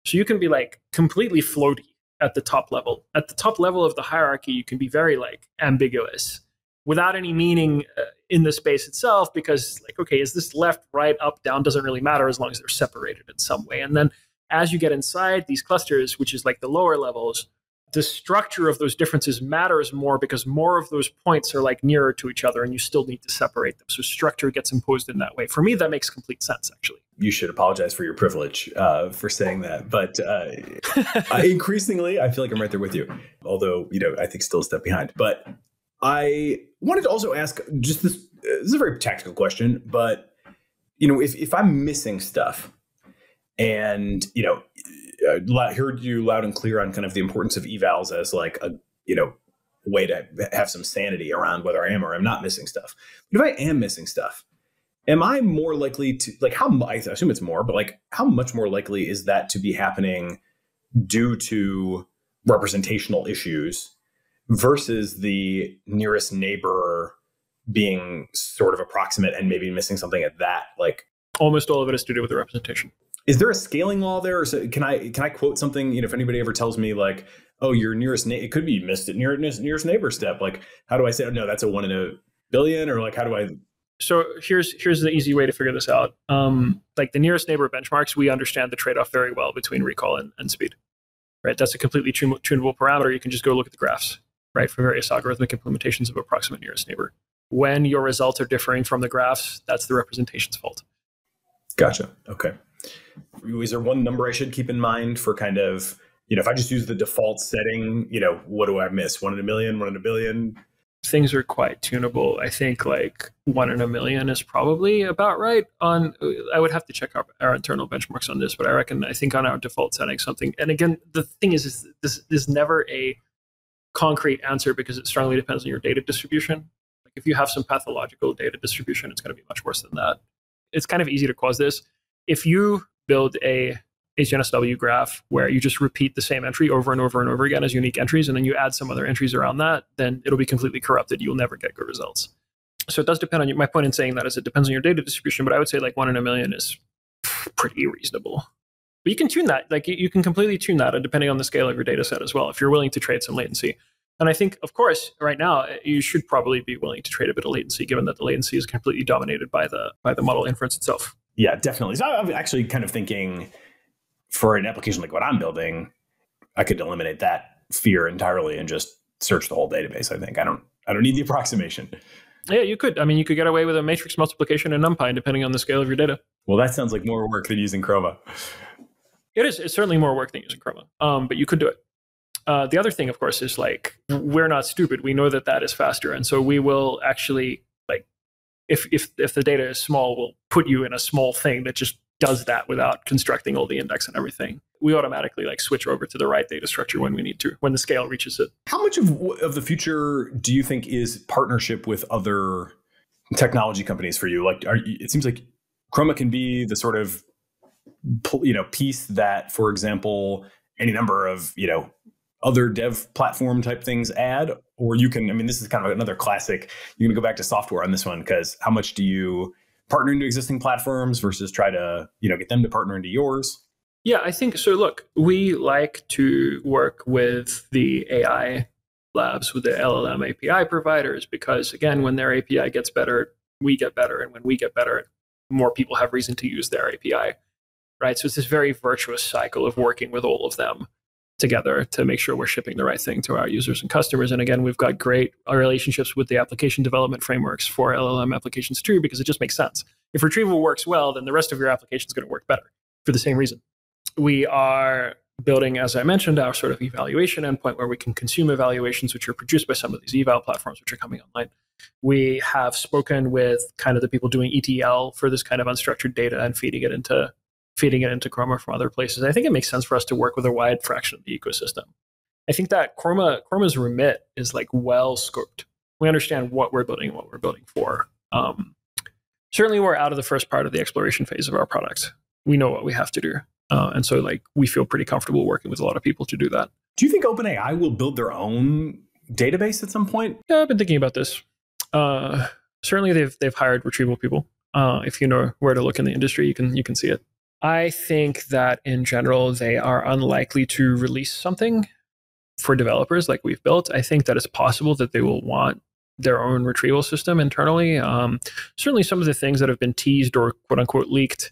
So you can be like completely floaty at the top level. At the top level of the hierarchy, you can be very like ambiguous without any meaning uh, in the space itself because like okay, is this left, right, up, down doesn't really matter as long as they're separated in some way. And then as you get inside these clusters, which is like the lower levels, the structure of those differences matters more because more of those points are like nearer to each other and you still need to separate them. So structure gets imposed in that way. For me, that makes complete sense, actually. You should apologize for your privilege uh, for saying that. But uh, I, increasingly, I feel like I'm right there with you. Although, you know, I think still a step behind. But I wanted to also ask just this, this is a very tactical question, but, you know, if, if I'm missing stuff and, you know, uh, heard you loud and clear on kind of the importance of evals as like a you know way to have some sanity around whether I am or I'm not missing stuff. But if I am missing stuff, am I more likely to like how I assume it's more, but like how much more likely is that to be happening due to representational issues versus the nearest neighbor being sort of approximate and maybe missing something at that like almost all of it is to do with the representation is there a scaling law there? Or so, can i can i quote something you know if anybody ever tells me like oh your nearest na- it could be missed at nearest nearest neighbor step. Like how do i say oh, no that's a one in a billion or like how do i so here's here's the easy way to figure this out. Um, like the nearest neighbor benchmarks we understand the trade-off very well between recall and, and speed right? That's a completely tunable parameter. You can just go look at the graphs right for various algorithmic implementations of approximate nearest neighbor. When your results are differing from the graphs that's the representation's fault. Gotcha. Okay is there one number I should keep in mind for kind of, you know, if I just use the default setting, you know, what do I miss? One in a million, one in a billion? Things are quite tunable. I think like one in a million is probably about right. On I would have to check our, our internal benchmarks on this, but I reckon I think on our default setting something. And again, the thing is, is this is never a concrete answer because it strongly depends on your data distribution. Like if you have some pathological data distribution, it's going to be much worse than that. It's kind of easy to cause this. If you build a HNSW graph where hmm. you just repeat the same entry over and over and over again as unique entries, and then you add some other entries around that, then it'll be completely corrupted. You'll never get good results. So it does depend on you. My point in saying that is it depends on your data distribution, but I would say like one in a million is pretty reasonable. But you can tune that. Like you can completely tune that depending on the scale of your data set as well, if you're willing to trade some latency. And I think, of course, right now eh, you should probably be willing to trade a bit of latency, given that the latency is completely dominated by the by the model inference itself. Yeah, definitely. So I'm actually kind of thinking for an application like what I'm building, I could eliminate that fear entirely and just search the whole database. I think I don't I don't need the approximation. Yeah, you could. I mean, you could get away with a matrix multiplication and NumPy depending on the scale of your data. Well, that sounds like more work than using Chroma. It is. It's certainly more work than using Chroma, um, but you could do it. Uh, the other thing, of course, is like we're not stupid. We know that that is faster, and so we will actually if if if the data is small, we'll put you in a small thing that just does that without constructing all the index and everything. We automatically like switch over to the right data structure when we need to, when the scale reaches it. How much of of the future do you think is partnership with other technology companies for you? Like, are, it seems like Chroma can be the sort of you know piece that, for example, any number of you know other dev platform type things add or you can i mean this is kind of another classic you're going to go back to software on this one because how much do you partner into existing platforms versus try to you know get them to partner into yours? Yeah i think so look we like to work with the ai labs with the llm api providers because again when their api gets better we get better and when we get better more people have reason to use their api right? So it's this very virtuous cycle of working with all of them together to make sure we're shipping the right thing to our users and customers. And again, we've got great relationships with the application development frameworks for LLM applications too, because it just makes sense. If retrieval works well, then the rest of your application is going to work better for the same reason. We are building, as I mentioned, our sort of evaluation endpoint where we can consume evaluations which are produced by some of these eval platforms which are coming online. We have spoken with kind of the people doing ETL for this kind of unstructured data and feeding it into feeding it into Chroma from other places. I think it makes sense for us to work with a wide fraction of the ecosystem. I think that Chroma Chroma's remit is like well scoped. We understand what we're building and what we're building for. Um, certainly, we're out of the first part of the exploration phase of our product. We know what we have to do, uh, and so like we feel pretty comfortable working with a lot of people to do that. Do you think OpenAI will build their own database at some point? Yeah, I've been thinking about this. Uh, certainly, they've they've hired retrieval people. Uh, if you know where to look in the industry, you can you can see it. I think that in general, they are unlikely to release something for developers like we've built. I think that it's possible that they will want their own retrieval system internally. Um, certainly, some of the things that have been teased or quote unquote leaked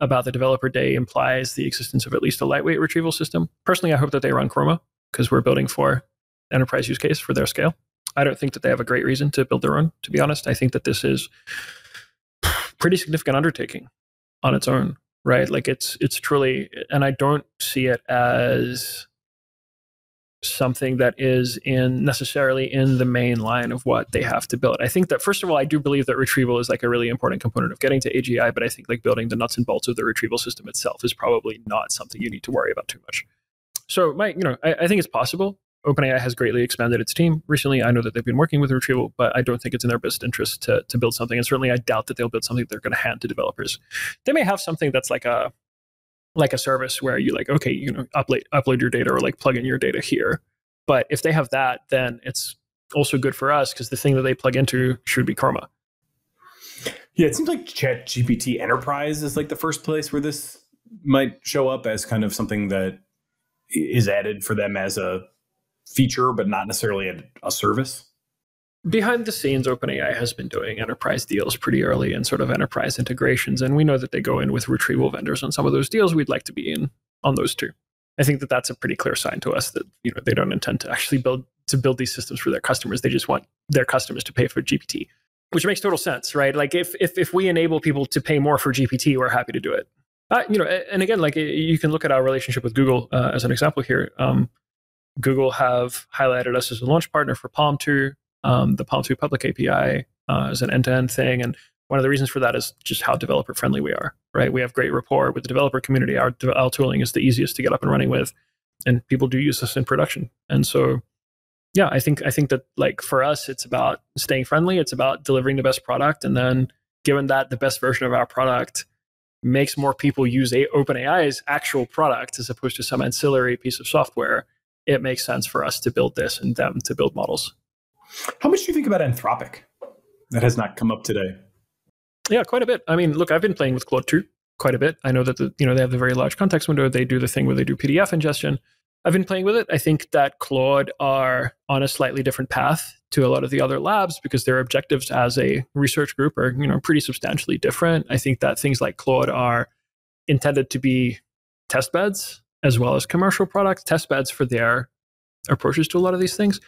about the developer day implies the existence of at least a lightweight retrieval system. Personally, I hope that they run Chroma because we're building for enterprise use case for their scale. I don't think that they have a great reason to build their own, to be honest. I think that this is pretty significant undertaking on its own right like it's it's truly and i don't see it as something that is in necessarily in the main line of what they have to build. I think that first of all, I do believe that retrieval is like a really important component of getting to AGI, but I think like building the nuts and bolts of the retrieval system itself is probably not something you need to worry about too much. So my, you know, I, I think it's possible. OpenAI has greatly expanded its team recently. I know that they've been working with retrieval, but I don't think it's in their best interest to, to build something. And certainly, I doubt that they'll build something that they're going to hand to developers. They may have something that's like a like a service where you like, okay, you know, upload upload your data or like plug in your data here. But if they have that, then it's also good for us because the thing that they plug into should be Chroma. Yeah, it seems like Chat GPT Enterprise is like the first place where this might show up as kind of something that is added for them as a feature, but not necessarily a, a service? Behind the scenes, OpenAI has been doing enterprise deals pretty early and sort of enterprise integrations. And we know that they go in with retrieval vendors on some of those deals. We'd like to be in on those too. I think that that's a pretty clear sign to us that you know they don't intend to actually build to build these systems for their customers. They just want their customers to pay for GPT, which makes total sense, right? Like if if if we enable people to pay more for GPT, we're happy to do it. Uh, you know, and again, like you can look at our relationship with Google uh, as an example here. Um, Google have highlighted us as a launch partner for PaLM 2. Um, the PaLM 2 public API uh, is an end to end thing. And one of the reasons for that is just how developer friendly we are, right? We have great rapport with the developer community. Our, our tooling is the easiest to get up and running with, and people do use us in production. And so, yeah, I think I think that like for us, it's about staying friendly. It's about delivering the best product, and then given that the best version of our product makes more people use a, OpenAI's actual product as opposed to some ancillary piece of software, it makes sense for us to build this and them to build models. How much do you think about Anthropic? That has not come up today. Yeah, quite a bit. I mean, look, I've been playing with Claude 2 quite a bit. I know that the, you know they have the very large context window. They do the thing where they do PDF ingestion. I've been playing with it. I think that Claude are on a slightly different path to a lot of the other labs because their objectives as a research group are you know pretty substantially different. I think that things like Claude are intended to be test beds as well as commercial products, test beds for their approaches to a lot of these things.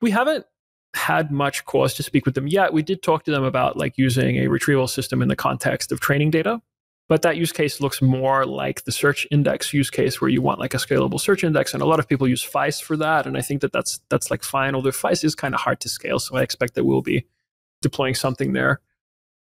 We haven't had much cause to speak with them yet. We did talk to them about like using a retrieval system in the context of training data. But that use case looks more like the search index use case where you want like a scalable search index. And a lot of people use FAISS for that. And I think that that's, that's like fine, although FAISS is kind of hard to scale. So I expect that we'll be deploying something there.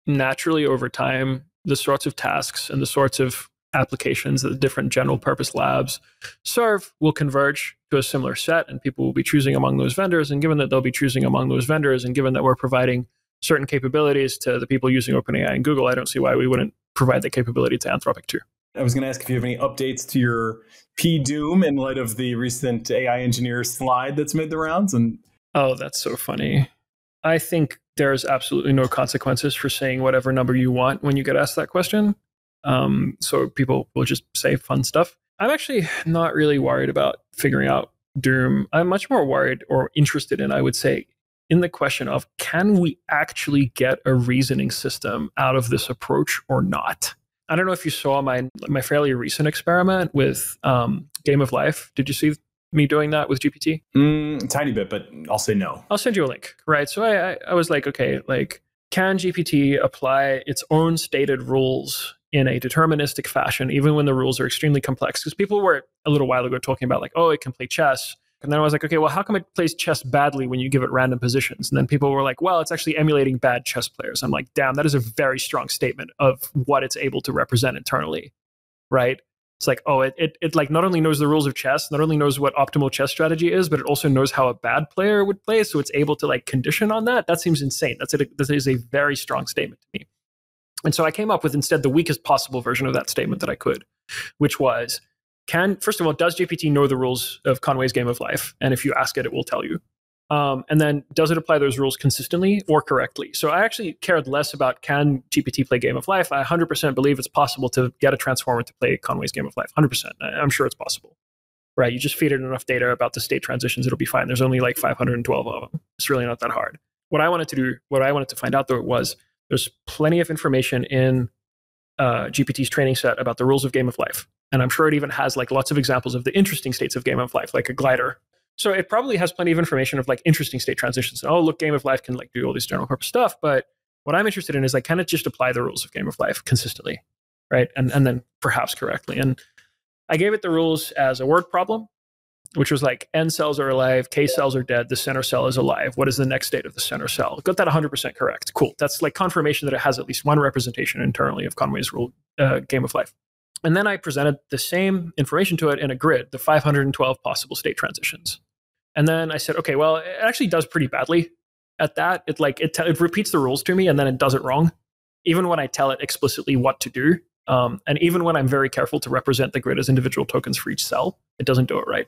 Naturally, over time, the sorts of tasks and the sorts of applications that the different general purpose labs serve will converge to a similar set and people will be choosing among those vendors and given that they'll be choosing among those vendors and given that we're providing certain capabilities to the people using OpenAI and Google, I don't see why we wouldn't provide the capability to Anthropic too. I was going to ask if you have any updates to your PDOOM in light of the recent AI engineer slide that's made the rounds and Oh, that's so funny. I think there's absolutely no consequences for saying whatever number you want when you get asked that question. Um, so people will just say fun stuff. I'm actually not really worried about figuring out DOOM. I'm much more worried or interested in, I would say, in the question of can we actually get a reasoning system out of this approach or not? I don't know if you saw my my fairly recent experiment with um, Game of Life. Did you see me doing that with GPT? Mm, tiny bit, but I'll say no. I'll send you a link. Right. So I, I, I was like, okay, like, can GPT apply its own stated rules in a deterministic fashion, even when the rules are extremely complex. Because people were a little while ago talking about like, oh, it can play chess. And then I was like, okay, well, how come it plays chess badly when you give it random positions? And then people were like, well, it's actually emulating bad chess players. I'm like, damn, that is a very strong statement of what it's able to represent internally, right? It's like, oh, it, it, it like not only knows the rules of chess, not only knows what optimal chess strategy is, but it also knows how a bad player would play. So it's able to like condition on that. That seems insane. That's a, that is a very strong statement to me. And so I came up with instead the weakest possible version of that statement that I could, which was can, first of all, does GPT know the rules of Conway's Game of Life? And if you ask it, it will tell you. Um, and then does it apply those rules consistently or correctly? So I actually cared less about can GPT play Game of Life. I 100% believe it's possible to get a transformer to play Conway's Game of Life. 100%. I'm sure it's possible. Right? You just feed it enough data about the state transitions, it'll be fine. There's only like 512 of them. It's really not that hard. What I wanted to do, what I wanted to find out though was there's plenty of information in uh, GPT's training set about the rules of Game of Life. And I'm sure it even has like lots of examples of the interesting states of Game of Life, like a glider. So it probably has plenty of information of like interesting state transitions. And, oh, look, Game of Life can like do all this general purpose stuff. But what I'm interested in is like, can it just apply the rules of Game of Life consistently? Right. And, and then perhaps correctly. And I gave it the rules as a word problem which was like N cells are alive, K cells are dead, the center cell is alive. What is the next state of the center cell? Got that 100% correct. Cool. That's like confirmation that it has at least one representation internally of Conway's rule uh, game of life. And then I presented the same information to it in a grid, the 512 possible state transitions. And then I said, okay, well, it actually does pretty badly at that. It like it, it repeats the rules to me and then it does it wrong, even when I tell it explicitly what to do. Um, and even when I'm very careful to represent the grid as individual tokens for each cell, it doesn't do it right.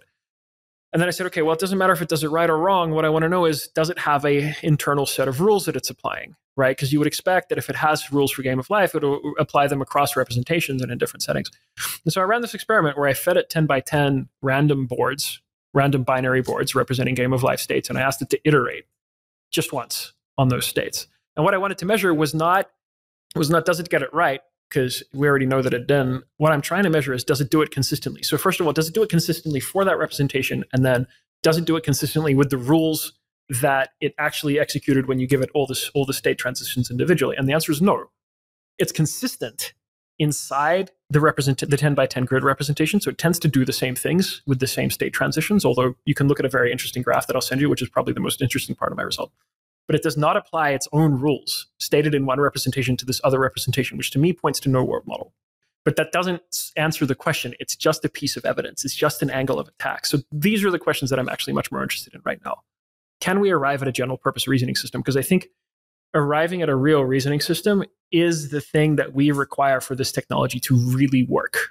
And then I said, okay, well, it doesn't matter if it does it right or wrong. What I want to know is, does it have a internal set of rules that it's applying, right? Because you would expect that if it has rules for Game of Life, it will apply them across representations and in different settings. And so I ran this experiment where I fed it 10 by 10 random boards, random binary boards representing Game of Life states, and I asked it to iterate just once on those states. And what I wanted to measure was not was not does it get it right, because we already know that it didn't. What I'm trying to measure is does it do it consistently? So, first of all, does it do it consistently for that representation? And then does it do it consistently with the rules that it actually executed when you give it all, this, all the state transitions individually? And the answer is no. It's consistent inside the represent the 10 by 10 grid representation. So it tends to do the same things with the same state transitions, although you can look at a very interesting graph that I'll send you, which is probably the most interesting part of my result but it does not apply its own rules stated in one representation to this other representation, which to me points to no world model. But that doesn't answer the question. It's just a piece of evidence. It's just an angle of attack. So these are the questions that I'm actually much more interested in right now. Can we arrive at a general purpose reasoning system? Because I think arriving at a real reasoning system is the thing that we require for this technology to really work.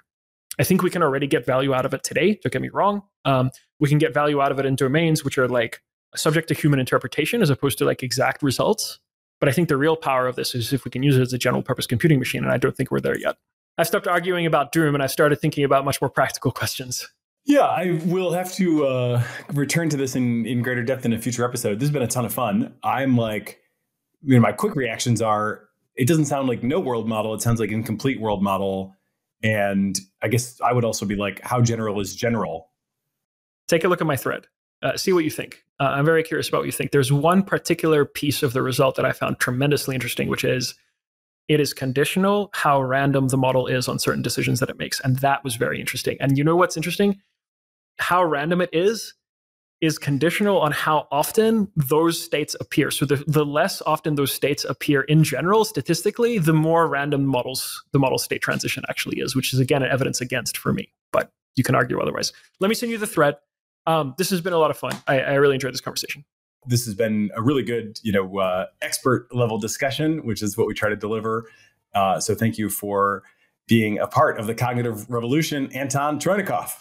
I think we can already get value out of it today. Don't get me wrong. Um, we can get value out of it in domains which are like subject to human interpretation as opposed to like exact results. But I think the real power of this is if we can use it as a general purpose computing machine. And I don't think we're there yet. I stopped arguing about DOOM and I started thinking about much more practical questions. Yeah, I will have to uh, return to this in, in greater depth in a future episode. This has been a ton of fun. I'm like, you know, my quick reactions are it doesn't sound like no world model. It sounds like incomplete world model. And I guess I would also be like, how general is general? Take a look at my thread. Uh, see what you think. Uh, I'm very curious about what you think. There's one particular piece of the result that I found tremendously interesting, which is it is conditional how random the model is on certain decisions that it makes. And that was very interesting. And you know what's interesting? How random it is is conditional on how often those states appear. So the, the less often those states appear in general, statistically, the more random models the model state transition actually is, which is again an evidence against for me. But you can argue otherwise. Let me send you the thread. Um, this has been a lot of fun. I, I, really enjoyed this conversation. This has been a really good, you know, uh, expert level discussion, which is what we try to deliver. Uh, so thank you for being a part of the cognitive revolution, Anton Troynikov.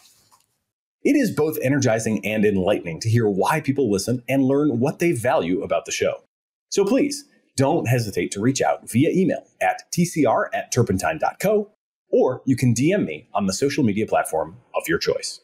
It is both energizing and enlightening to hear why people listen and learn what they value about the show. So please don't hesitate to reach out via email at tcr at turpentine.co, or you can DM me on the social media platform of your choice.